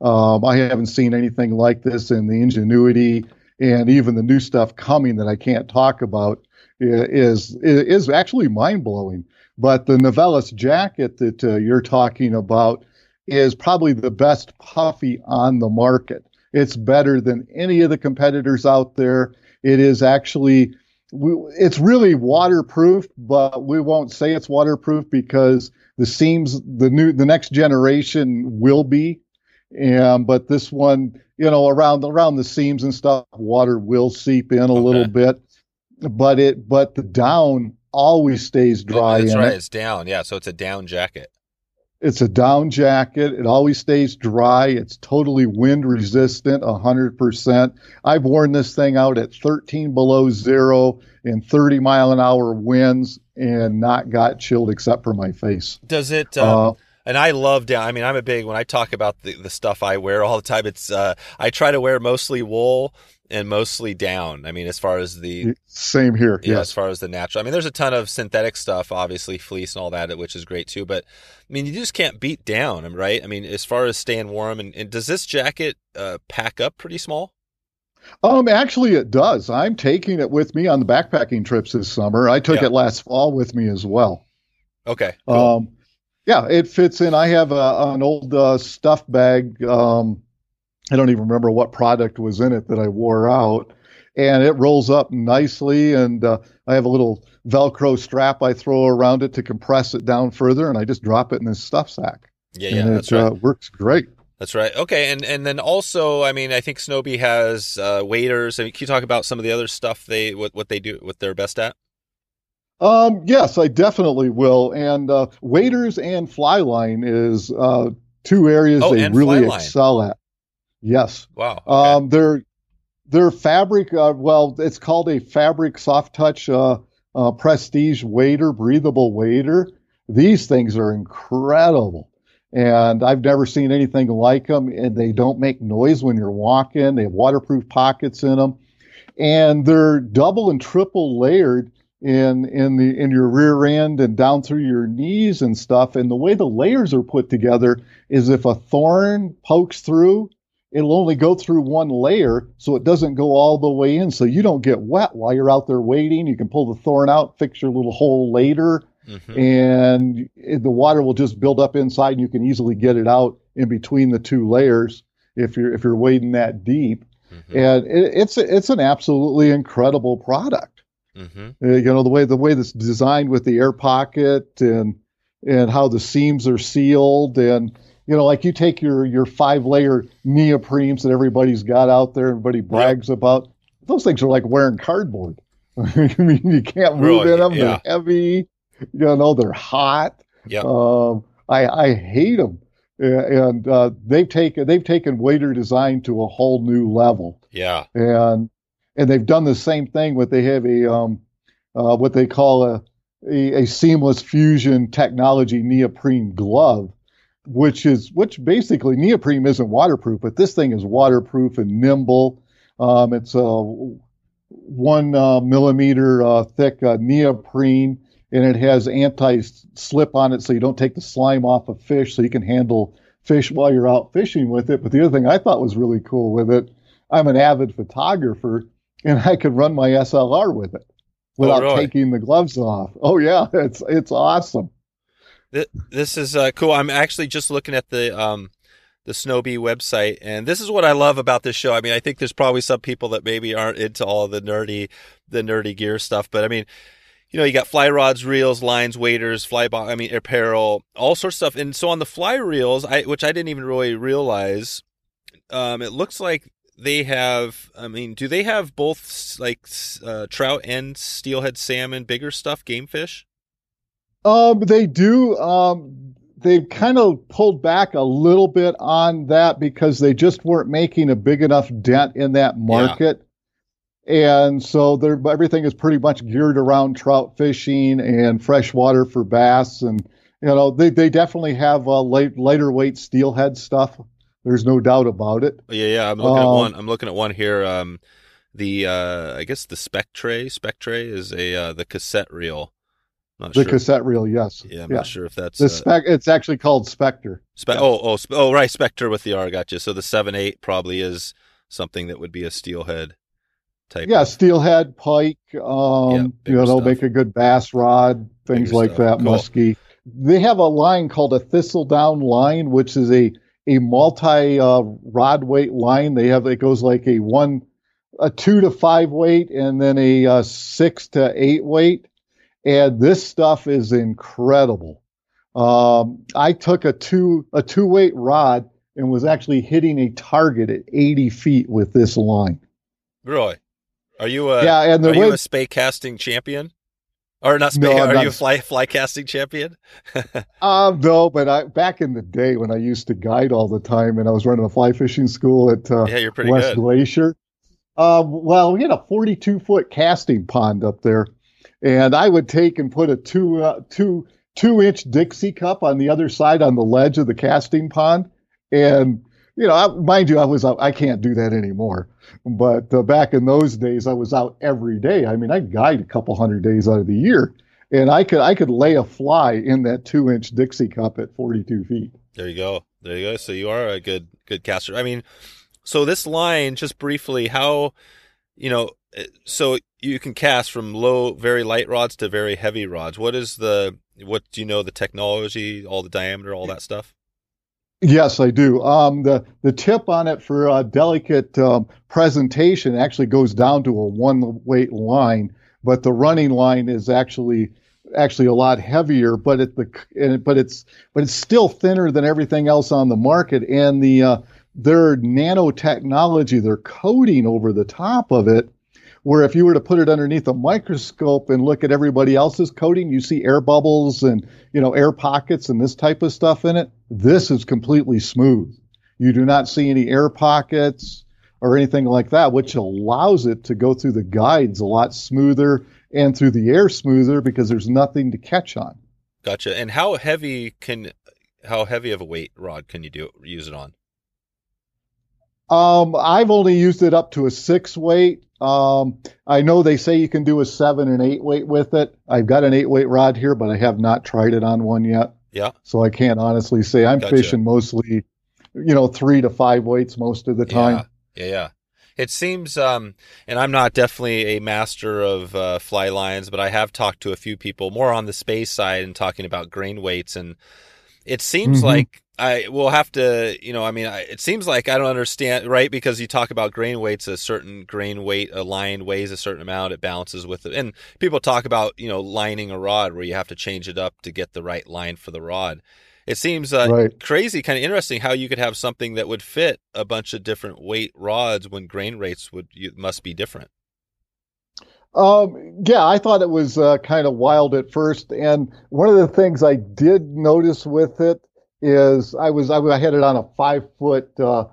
um, I haven't seen anything like this, and the ingenuity and even the new stuff coming that I can't talk about is is actually mind blowing. But the Nevalis jacket that uh, you're talking about is probably the best puffy on the market. It's better than any of the competitors out there. It is actually we, it's really waterproof, but we won't say it's waterproof because the seams, the new, the next generation will be. And but this one, you know, around around the seams and stuff, water will seep in a little bit. But it, but the down always stays dry. Oh, that's right. it. It's down. Yeah. So it's a down jacket. It's a down jacket. It always stays dry. It's totally wind resistant, 100%. I've worn this thing out at 13 below zero in 30 mile an hour winds and not got chilled except for my face. Does it? Um, Uh, and I love down. I mean, I'm a big when I talk about the, the stuff I wear all the time. It's uh, I try to wear mostly wool and mostly down. I mean, as far as the same here. yeah, as far as the natural. I mean, there's a ton of synthetic stuff, obviously fleece and all that, which is great too. But I mean, you just can't beat down, right? I mean, as far as staying warm, and, and does this jacket uh, pack up pretty small? Um, actually, it does. I'm taking it with me on the backpacking trips this summer. I took Yeah. it last fall with me as well. Okay, cool. Um, yeah, it fits in. I have a, an old uh, stuff bag. Um, I don't even remember what product was in it that I wore out, and it rolls up nicely. And uh, I have a little Velcro strap I throw around it to compress it down further, and I just drop it in this stuff sack. yeah, yeah, and that's it right. uh, works great. That's right. Okay, and and then also, I mean, I think Snowbee has uh, waders. I mean, can you talk about some of the other stuff they what what they do, what they're best at? Um, yes, I definitely will. And uh, waders and fly line is uh, two areas Oh, they really excel at. Yes. Wow. Okay. Um, they're they're fabric. Uh, well, it's called a fabric soft touch uh, uh, prestige wader, breathable wader. These things are incredible, and I've never seen anything like them. And they don't make noise when you're walking. They have waterproof pockets in them, and they're double and triple layered in in the in your rear end and down through your knees and stuff. And the way the layers are put together is if a thorn pokes through, it'll only go through one layer, so it doesn't go all the way in. So you don't get wet while you're out there waiting. You can pull the thorn out, fix your little hole later, mm-hmm. and the water will just build up inside, and you can easily get it out in between the two layers if you're if you're wading that deep. Mm-hmm. And it, it's it's an absolutely incredible product. Mm-hmm. Uh, you know the way the way that's designed with the air pocket and and how the seams are sealed and you know like you take your your five layer neoprenes that everybody's got out there everybody brags yep. about those things are like wearing cardboard. I mean you can't move really? in them yeah. they're heavy you know they're hot. Yeah um, i i hate them and uh, they've taken they've taken wader design to a whole new level. Yeah. And and they've done the same thing with they have a um, uh, what they call a, a, a seamless fusion technology neoprene glove, which is which basically neoprene isn't waterproof, but this thing is waterproof and nimble. Um, it's a one uh, millimeter uh, thick uh, neoprene, and it has anti-slip on it, so you don't take the slime off of fish, so you can handle fish while you're out fishing with it. But the other thing I thought was really cool with it, I'm an avid photographer, and I could run my SLR with it without oh, really? taking the gloves off. Oh yeah, it's it's awesome. This is uh, cool. I'm actually just looking at the um, the Snowbee website, and this is what I love about this show. I mean, I think there's probably some people that maybe aren't into all the nerdy the nerdy gear stuff, but I mean, you know, you got fly rods, reels, lines, waders, fly bo- I mean, apparel, all sorts of stuff. And so on the fly reels, I which I didn't even really realize, um, it looks like they have i mean do they have both like uh, trout and steelhead salmon bigger stuff game fish um they do um they've kind of pulled back a little bit on that because they just weren't making a big enough dent in that market yeah. and so they're everything is pretty much geared around trout fishing and freshwater for bass and you know they, they definitely have uh, light, lighter weight steelhead stuff there's no doubt about it. Yeah, yeah. I'm looking um, at one. I'm looking at one here. Um, the uh, I guess the Spectre Spectre is a uh, the cassette reel. Not the sure. cassette reel, yes. Yeah, I'm yeah. not sure if that's the uh, spec. It's actually called Spectre. Spe- yes. Oh, oh, oh, right, Spectre with the R. Gotcha. So the seven eight probably is something that would be a steelhead type. Yeah, of... steelhead, pike. Um, yeah, you know, they'll make a good bass rod, things bigger like stuff. that. Cool. Muskie. They have a line called a thistledown line, which is a a multi uh, rod weight line. They have it goes like a one, a two to five weight, and then a, a uh, six to eight weight. And this stuff is incredible. Um, I took a two a two weight rod and was actually hitting a target at 80 feet with this line. Really? Are you a yeah? And the are way, you a spey casting champion? Or not no, are not. you a fly fly casting champion? um, no, but I back in the day when I used to guide all the time and I was running a fly fishing school at uh, yeah, you're pretty West good. Glacier. Um, well, we had a 42 foot casting pond up there, and I would take and put a two uh, two two inch Dixie cup on the other side on the ledge of the casting pond, and you know, I, mind you, I was I can't do that anymore. But uh, back in those days, I was out every day. I mean, I'd guide a couple hundred days out of the year, and I could I could lay a fly in that two inch Dixie cup at 42 feet. There you go. There you go. So you are a good good caster. I mean, so this line, just briefly, how you know, so you can cast from low, very light rods to very heavy rods. What is the what do you know the technology, all the diameter, all that stuff? Yes, I do. Um, the the tip on it for a delicate um, presentation actually goes down to a one weight line, but the running line is actually actually a lot heavier. But it the but it's but it's still thinner than everything else on the market, and the uh, their nanotechnology, their coating over the top of it where if you were to put it underneath a microscope and look at everybody else's coating, you see air bubbles and, you know, air pockets and this type of stuff in it. This is completely smooth. You do not see any air pockets or anything like that, which allows it to go through the guides a lot smoother and through the air smoother because there's nothing to catch on. Gotcha. And how heavy can how heavy of a weight rod can you do use it on? Um, I've only used it up to a six weight. Um, I know they say you can do a seven and eight weight with it. I've got an eight weight rod here, but I have not tried it on one yet. Yeah. So I can't honestly say. I'm Gotcha. fishing mostly, you know, three to five weights most of the time. Yeah, yeah, yeah. It seems, um, and I'm not definitely a master of uh, fly lines, but I have talked to a few people more on the spey side and talking about grain weights, and it seems Mhm. like I will have to, you know, I mean, I, it seems like I don't understand, right? Because you talk about grain weights, a certain grain weight, a line weighs a certain amount, it balances with it, and people talk about, you know, lining a rod where you have to change it up to get the right line for the rod. It seems uh, Right. crazy, kind of interesting how you could have something that would fit a bunch of different weight rods when grain rates would you, must be different. Um, yeah, I thought it was uh, kind of wild at first, and one of the things I did notice with it is I was I, had it on a five foot uh,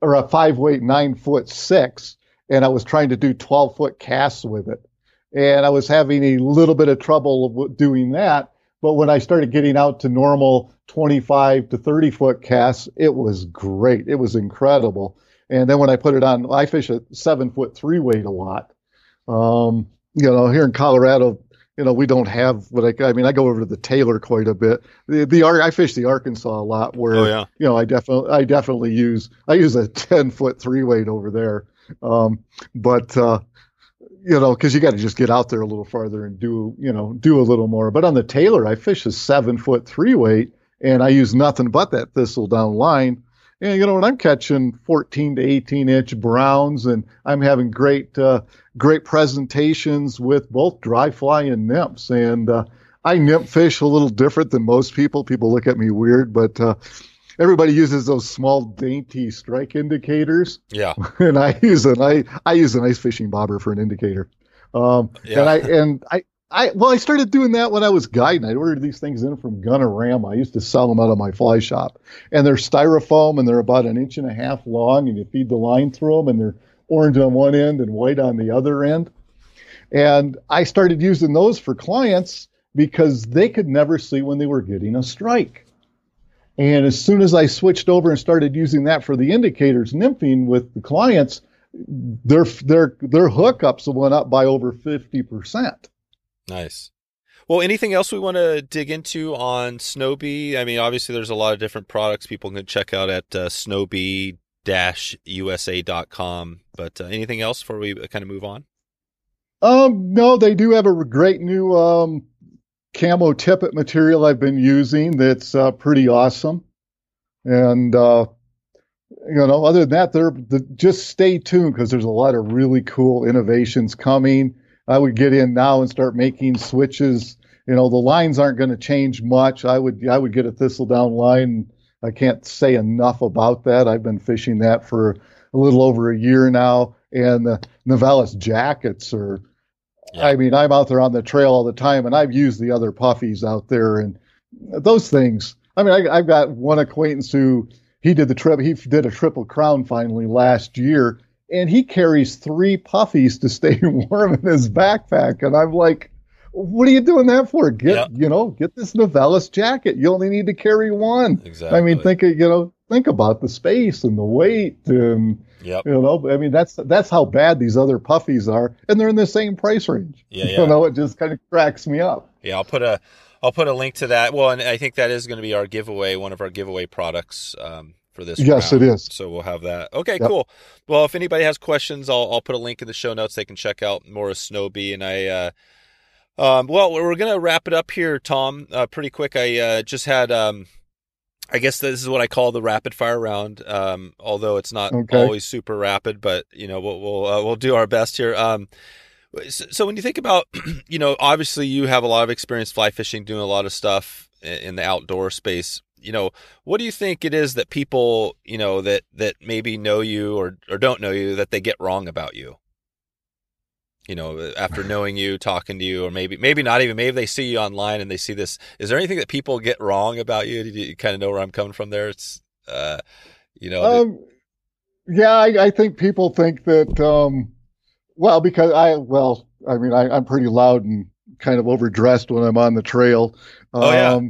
or a five weight nine foot six, and I was trying to do twelve foot casts with it, and I was having a little bit of trouble doing that. But when I started getting out to normal twenty five to thirty foot casts, it was great. It was incredible. And then when I put it on, I fish a seven foot three weight a lot. Um, you know, here in Colorado, you know, we don't have what I, I mean, I go over to the Taylor quite a bit. The, the I fish the Arkansas a lot where, Oh yeah, you know, I definitely, I definitely use, I use a 10 foot three weight over there. Um, but, uh, you know, cause you got to just get out there a little farther and do, you know, do a little more. But on the Taylor, I fish a seven foot three weight and I use nothing but that thistle down line. And, you know, when I'm catching 14 to 18 inch browns and I'm having great, uh, great presentations with both dry fly and nymphs. And, uh, I nymph fish a little different than most people. People look at me weird, but, uh, everybody uses those small dainty strike indicators yeah, and I use an I, I use an ice fishing bobber for an indicator. Um, Yeah. and I and I I well I started doing that when I was guiding. I ordered these things in from Gunnerama. I used to sell them out of my fly shop, and they're styrofoam and they're about an inch and a half long, and you feed the line through them, and they're orange on one end and white on the other end. And I started using those for clients because they could never see when they were getting a strike. And as soon as I switched over and started using that for the indicators nymphing with the clients, their their their hookups went up by over fifty percent. Nice. Well, anything else we want to dig into on Snowbee? I mean, obviously, there's a lot of different products people can check out at uh, snowbee-usa.com. But uh, anything else before we kind of move on? Um, no, they do have a great new um, camo tippet material I've been using that's uh, pretty awesome. And uh, you know, other than that, they're the, just stay tuned because there's a lot of really cool innovations coming. I would get in now and start making switches. You know, the lines aren't going to change much. I would I would get a thistle down line. I can't say enough about that. I've been fishing that for a little over a year now, and the Nevalis jackets are. Yeah. I mean, I'm out there on the trail all the time, and I've used the other puffies out there, and those things. I mean, I, I've got one acquaintance who he did the trip. He did a triple crown finally last year, and he carries three puffies to stay warm in his backpack. And I'm like, what are you doing that for? Get Yeah. you know, get this Nevalis jacket. You only need to carry one. Exactly. I mean, think of you know, think about the space and the weight, and Yep. you know, I mean, that's that's how bad these other puffies are, and they're in the same price range. Yeah, yeah. You know, it just kind of cracks me up. Yeah, I'll put a I'll put a link to that. Well, and I think that is going to be our giveaway, one of our giveaway products um, for this. Yes, round. it is. So we'll have that. Okay, Yep. cool. Well, if anybody has questions, I'll I'll put a link in the show notes. They can check out more of Snowbee, and I. Uh, um, well, we're gonna wrap it up here, Tom. Uh, pretty quick. I uh, just had. Um, I guess this is what I call the rapid fire round. Um, although it's not Okay. always super rapid, but you know we'll we'll uh, we'll do our best here. Um, so, so when you think about, you know, obviously you have a lot of experience fly fishing, doing a lot of stuff in the outdoor space. You know, what do you think it is that people, you know, that that maybe know you or or don't know you that they get wrong about you? You know, after knowing you, talking to you, or maybe maybe not even. Maybe they see you online and they see this. Is there anything that people get wrong about you? Do you kind of know where I'm coming from there? It's, uh, you know, Um, yeah, I, I think people think that. Um, well, because I well, I mean, I, I'm pretty loud and kind of overdressed when I'm on the trail. Um, Oh, yeah.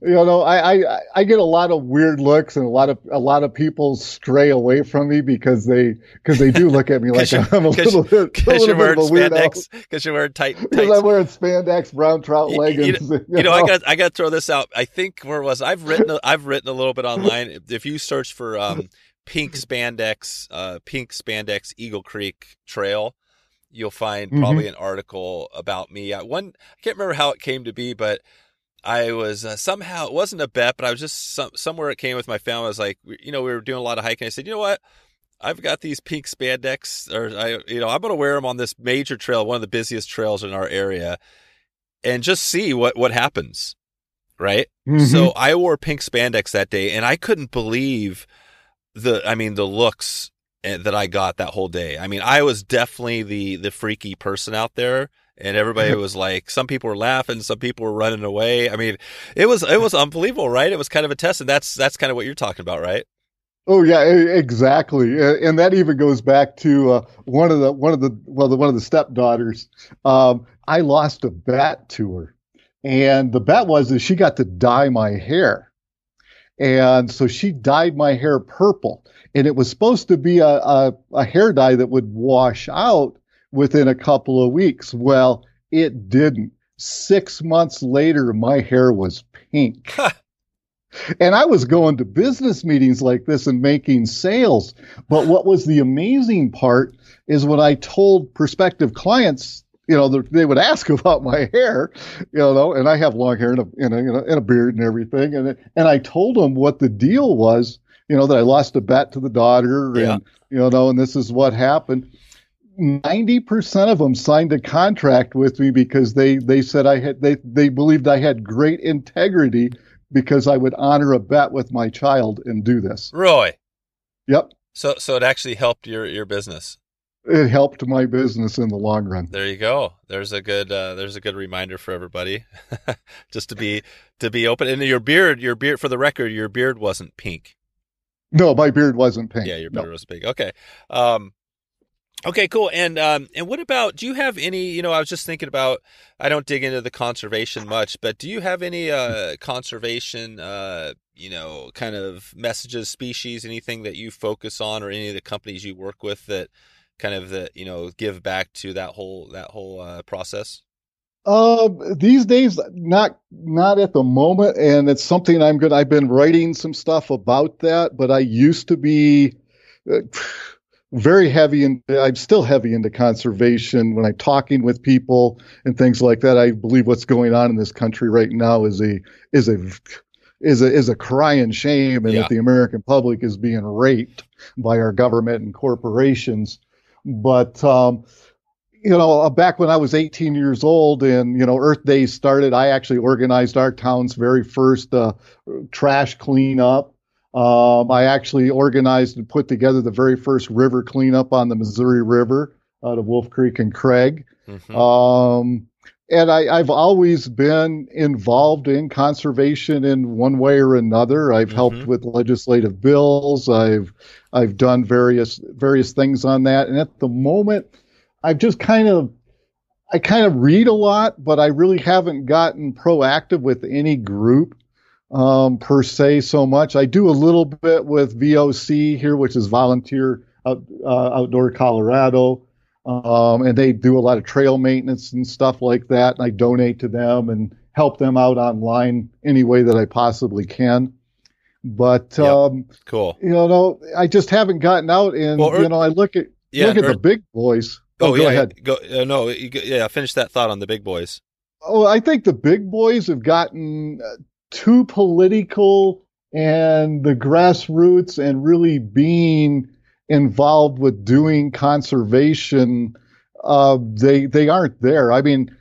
You know, I, I I get a lot of weird looks, and a lot of a lot of people stray away from me because they because they do look at me like I'm a little bit because you're wearing spandex because you're wearing tight because I'm wearing spandex brown trout leggings. You, you, you know, know, I got I got to throw this out. I think where was I've written a, I've written a little bit online. If you search for um, pink spandex, uh, pink spandex Eagle Creek Trail, you'll find mm-hmm. probably an article about me. I, one I can't remember how it came to be, but I was uh, somehow it wasn't a bet, but I was just some, somewhere it came with my family. I was like, you know, we were doing a lot of hiking. I said, you know what? I've got these pink spandex, or I, you know, I'm going to wear them on this major trail, one of the busiest trails in our area, and just see what what happens, right? Mm-hmm. So I wore pink spandex that day, and I couldn't believe the, I mean, the looks eh, that I got that whole day. I mean, I was definitely the the freaky person out there and everybody was like some people were laughing some people were running away. I mean it was it was unbelievable right? It was kind of a test and that's that's kind of what you're talking about right? Oh yeah exactly. And that even goes back to uh, one of the one of the well the one of the stepdaughters. Um, i lost a bet to her and the bet was that she got to dye my hair. And so she dyed my hair purple and it was supposed to be a, a, a hair dye that would wash out within a couple of weeks. Well, it didn't. Six months later, my hair was pink. and I was going to business meetings like this and making sales. But what was the amazing part is when I told prospective clients, you know, they would ask about my hair, you know, and I have long hair and a, and a, and a beard and everything. And, and I told them what the deal was, you know, that I lost a bet to the daughter and, yeah. you know, and this is what happened. 90% of them signed a contract with me because they, they said I had, they, they believed I had great integrity because I would honor a bet with my child and do this. Roy. Yep. So, so it actually helped your, your business. It helped my business in the long run. There you go. There's a good, uh, there's a good reminder for everybody just to be, to be open. And your beard, your beard, for the record, your beard wasn't pink. No, my beard wasn't pink. Yeah, your beard no. was pink. Okay. Um, Okay, cool. And um, and what about? Do you have any? You know, I was just thinking about. I don't dig into the conservation much, but do you have any uh, conservation? Uh, you know, kind of messages, species, anything that you focus on, or any of the companies you work with that kind of that you know give back to that whole that whole uh, process. Uh, these days, not not at the moment, and it's something I'm good. I've been writing some stuff about that, but I used to be. Uh, very heavy and I'm still heavy into conservation when I'm talking with people and things like that. I believe what's going on in this country right now is a is a is a is a crying shame and yeah. that the American public is being raped by our government and corporations. But um, you know, uh, back when I was 18 years old and you know Earth Day started, I actually organized our town's very first uh, trash cleanup um, I actually organized and put together the very first river cleanup on the Missouri River out of Wolf Creek and Craig. Mm-hmm. Um, and I, have always been involved in conservation in one way or another. I've mm-hmm. helped with legislative bills. I've I've done various various things on that. And at the moment, I've just kind of I kind of read a lot, but I really haven't gotten proactive with any group um, per se so much. I do a little bit with VOC here, which is Volunteer Out, uh, Outdoor Colorado, um, and they do a lot of trail maintenance and stuff like that. And I donate to them and help them out online any way that I possibly can. But yep. um, cool, you know, I just haven't gotten out, and well, er, you know, I look at yeah, look at er, the big boys. Oh, oh go yeah, ahead. Go, uh, no, yeah, finish that thought on the big boys. Oh, I think the big boys have gotten too political and the grassroots and really being involved with doing conservation, uh, they they aren't there. I mean,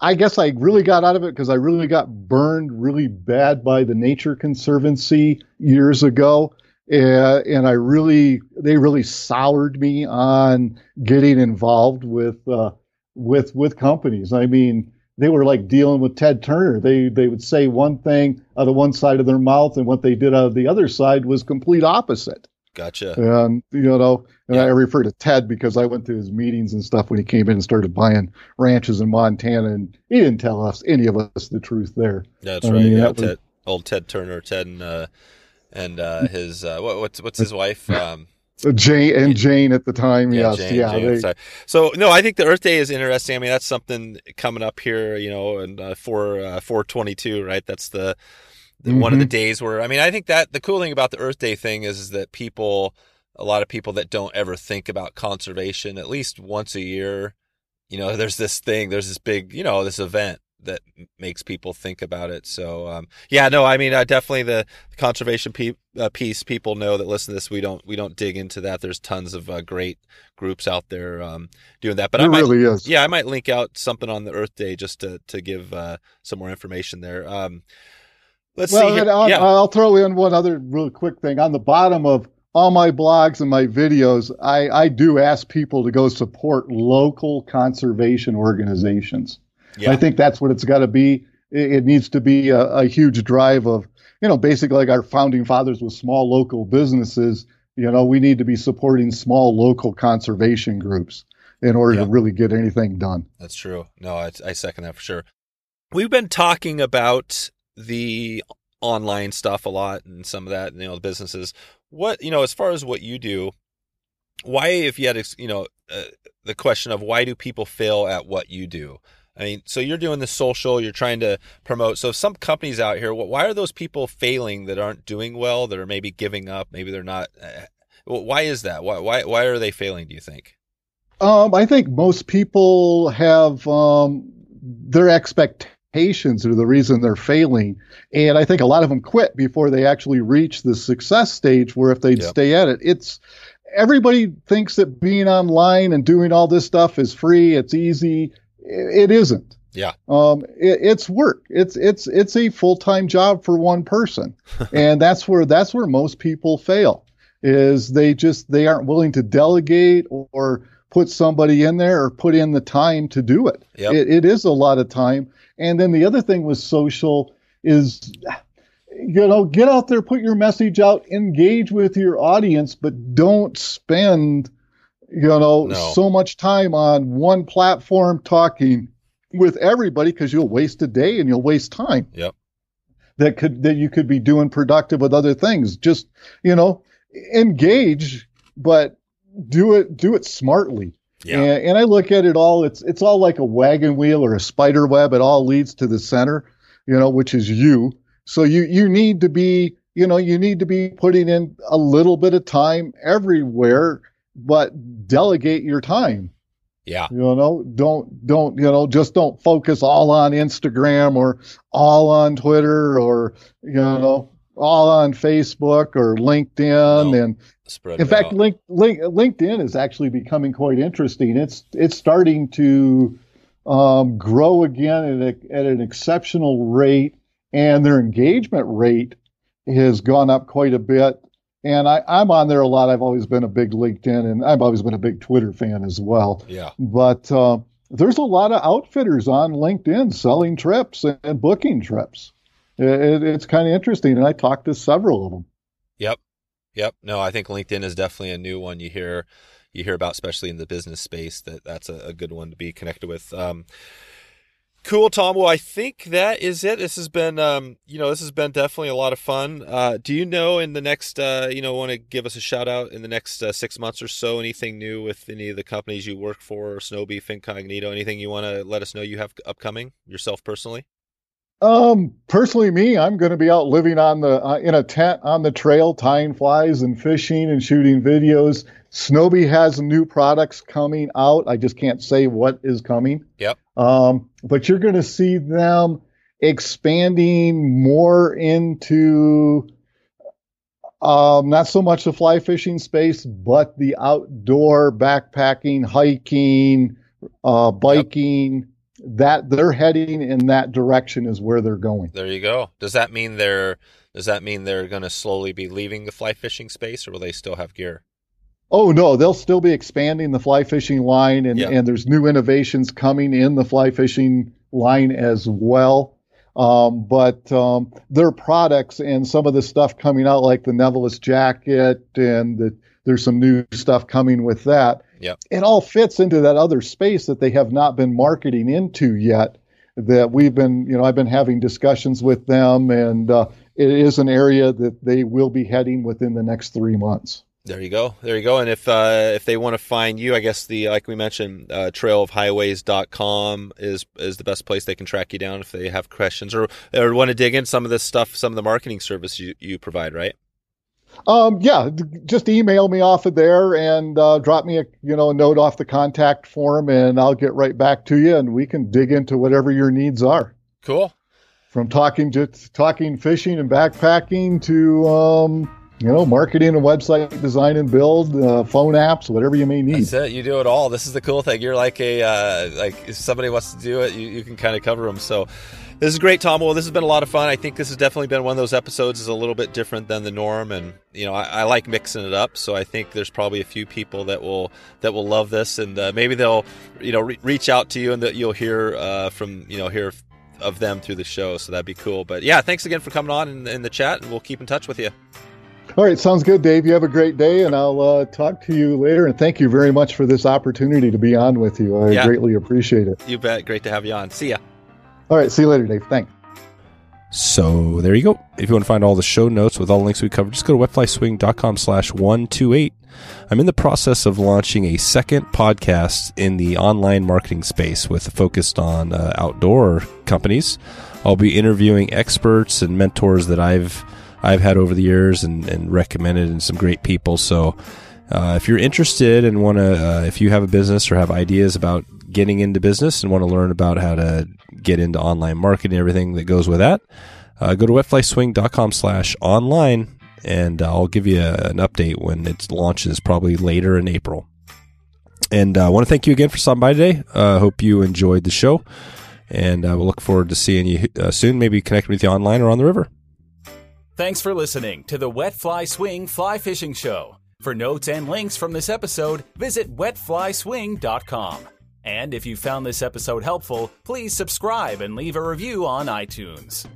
I guess I really got out of it because I really got burned really bad by the Nature Conservancy years ago. Uh, and I really, they really soured me on getting involved with, uh, with, with companies. I mean, they were like dealing with Ted Turner. They they would say one thing out of one side of their mouth, and what they did out of the other side was complete opposite. Gotcha. And you know, and Yeah. I refer to Ted because I went to his meetings and stuff when he came in and started buying ranches in Montana, and he didn't tell us any of us the truth there. That's I right. mean, yeah, that was- Ted, old Ted Turner, Ted and uh, and uh, his uh, what, what's what's his wife? Um, Jane and Jane at the time, yes, Jane- yeah, Jane, they. So no, I think the Earth Day is interesting. I mean, that's something coming up here, you know, and uh, for uh, four twenty two, right? That's the, the one of Mm-hmm. the days where I mean, I think that the cool thing about the Earth Day thing is, is that people, a lot of people that don't ever think about conservation, at least once a year, you know, there's this thing, there's this big, you know, this event that makes people think about it. So, um, yeah, no, I mean, uh, definitely the conservation pe- uh, piece. People know that listen to this. We don't we don't dig into that. There's tons of uh, great groups out there um, doing that. But I might, really is. yeah, I might link out something on the Earth Day just to to give uh, some more information there. Um, let's well, see. I'll, yeah, I'll throw in one other real quick thing. On the bottom of all my blogs and my videos, I, I do ask people to go support local conservation organizations. Yeah, I think that's what it's got to be. It, it needs to be a, a huge drive of, you know, basically like our founding fathers with small local businesses. You know, we need to be supporting small local conservation groups in order Yeah. to really get anything done. That's true. No, I, I second that for sure. We've been talking about the online stuff a lot and some of that, you know, the businesses. What, you know, as far as what you do, why, if you had, you know, uh, the question of why do people fail at what you do? I mean, so you're doing the social, you're trying to promote. So if some companies out here, why are those people failing that aren't doing well, that are maybe giving up, maybe they're not? Uh, why is that? Why, why, why are they failing? Do you think? Um, I think most people have um, their expectations are the reason they're failing, and I think a lot of them quit before they actually reach the success stage. Where if they'd Yep. stay at it, it's everybody thinks that being online and doing all this stuff is free, it's easy. It isn't. Yeah. Um, it, it's work. It's it's it's a full time job for one person, and that's where that's where most people fail. Is they just they aren't willing to delegate or put somebody in there or put in the time to do it. Yep. It, it is a lot of time. And then the other thing with social is, you know, get out there, put your message out, engage with your audience, but don't spend, you know, No. so much time on one platform talking with everybody because you'll waste a day and you'll waste time Yep. that could that you could be doing productive with other things. Just you know, engage, but do it do it smartly. Yeah. And, and I look at it all. It's it's all like a wagon wheel or a spider web. It all leads to the center, you know, which is you. So you you need to be you know you need to be putting in a little bit of time everywhere, but delegate your time. Yeah. You know, don't don't you know just don't focus all on Instagram or all on Twitter or you know all on Facebook or LinkedIn No. and in fact out. link, link, LinkedIn is actually becoming quite interesting. It's it's starting to um, grow again at, a, at an exceptional rate, and their engagement rate has gone up quite a bit. And I, I'm on there a lot. I've always been a big LinkedIn, and I've always been a big Twitter fan as well. yeah. But uh, there's a lot of outfitters on LinkedIn selling trips and booking trips. It, it's kind of interesting, and I talked to several of them. Yep. Yep. No, I think LinkedIn is definitely a new one you hear you hear about, especially in the business space. That that's a, a good one to be connected with. Um, cool, Tom. Well, I think that is it. This has been, um, you know, this has been definitely a lot of fun. Uh, do you know in the next, uh, you know, want to give us a shout out in the next uh, six months or so? Anything new with any of the companies you work for, Snowbee, Fin Cognito? Anything you want to let us know you have upcoming yourself personally? Um, personally, me, I'm going to be out living on the uh, in a tent on the trail, tying flies and fishing and shooting videos. Snowbee has new products coming out. I just can't say what is coming. Yep. Um, but you're going to see them expanding more into um, not so much the fly fishing space, but the outdoor backpacking, hiking, uh, biking. That they're heading in that direction is where they're going. There you go. Does that mean they're does that mean they're going to slowly be leaving the fly fishing space, or will they still have gear? Oh no, they'll still be expanding the fly fishing line, and, Yeah. and there's new innovations coming in the fly fishing line as well. Um, but um, their products and some of the stuff coming out, like the Nevalis jacket, and the, there's some new stuff coming with that. Yep. It all fits into that other space that they have not been marketing into yet. That we've been, you know, I've been having discussions with them, and uh, it is an area that they will be heading within the next three months. There you go. There you go. And if uh, if they want to find you, I guess the like we mentioned, uh, trailofhighways.com is is the best place they can track you down if they have questions or or want to dig in some of this stuff, some of the marketing service you, you provide, right? Um, yeah, just email me off of there and uh, drop me a you know a note off the contact form, and I'll get right back to you, and we can dig into whatever your needs are. Cool. From talking just talking fishing and backpacking to um, you know, marketing and website design and build, uh, phone apps, whatever you may need. That's it. You do it all. This is the cool thing. You're like a uh, like if somebody wants to do it, you, you can kind of cover them. So this is great, Tom. Well, this has been a lot of fun. I think this has definitely been one of those episodes is a little bit different than the norm, and you know, I, I like mixing it up. So I think there's probably a few people that will that will love this, and uh, maybe they'll you know re- reach out to you, and that you'll hear uh, from you know hear of them through the show. So that'd be cool. But yeah, thanks again for coming on in, in the chat, and we'll keep in touch with you. All right, sounds good, Dave. You have a great day, and I'll uh, talk to you later. And thank you very much for this opportunity to be on with you. I Yeah. greatly appreciate it. You bet. Great to have you on. See ya. All right, see you later, Dave. Thanks. So there you go. If you want to find all the show notes with all the links we covered, just go to wetflyswing.com slash 128. I'm in the process of launching a second podcast in the online marketing space with a focus on uh, outdoor companies. I'll be interviewing experts and mentors that I've I've had over the years and, and recommended and some great people. So uh, if you're interested and want to, uh, if you have a business or have ideas about getting into business and want to learn about how to get into online marketing everything that goes with that, uh, go to wetflyswing.com slash online and I'll give you a, an update when it launches probably later in April. And uh, I want to thank you again for stopping by today. I uh, hope you enjoyed the show and uh, we'll look forward to seeing you uh, soon, maybe connecting with you online or on the river. Thanks for listening to the Wet Fly Swing Fly Fishing Show. For notes and links from this episode, visit wetflyswing.com. And if you found this episode helpful, please subscribe and leave a review on iTunes.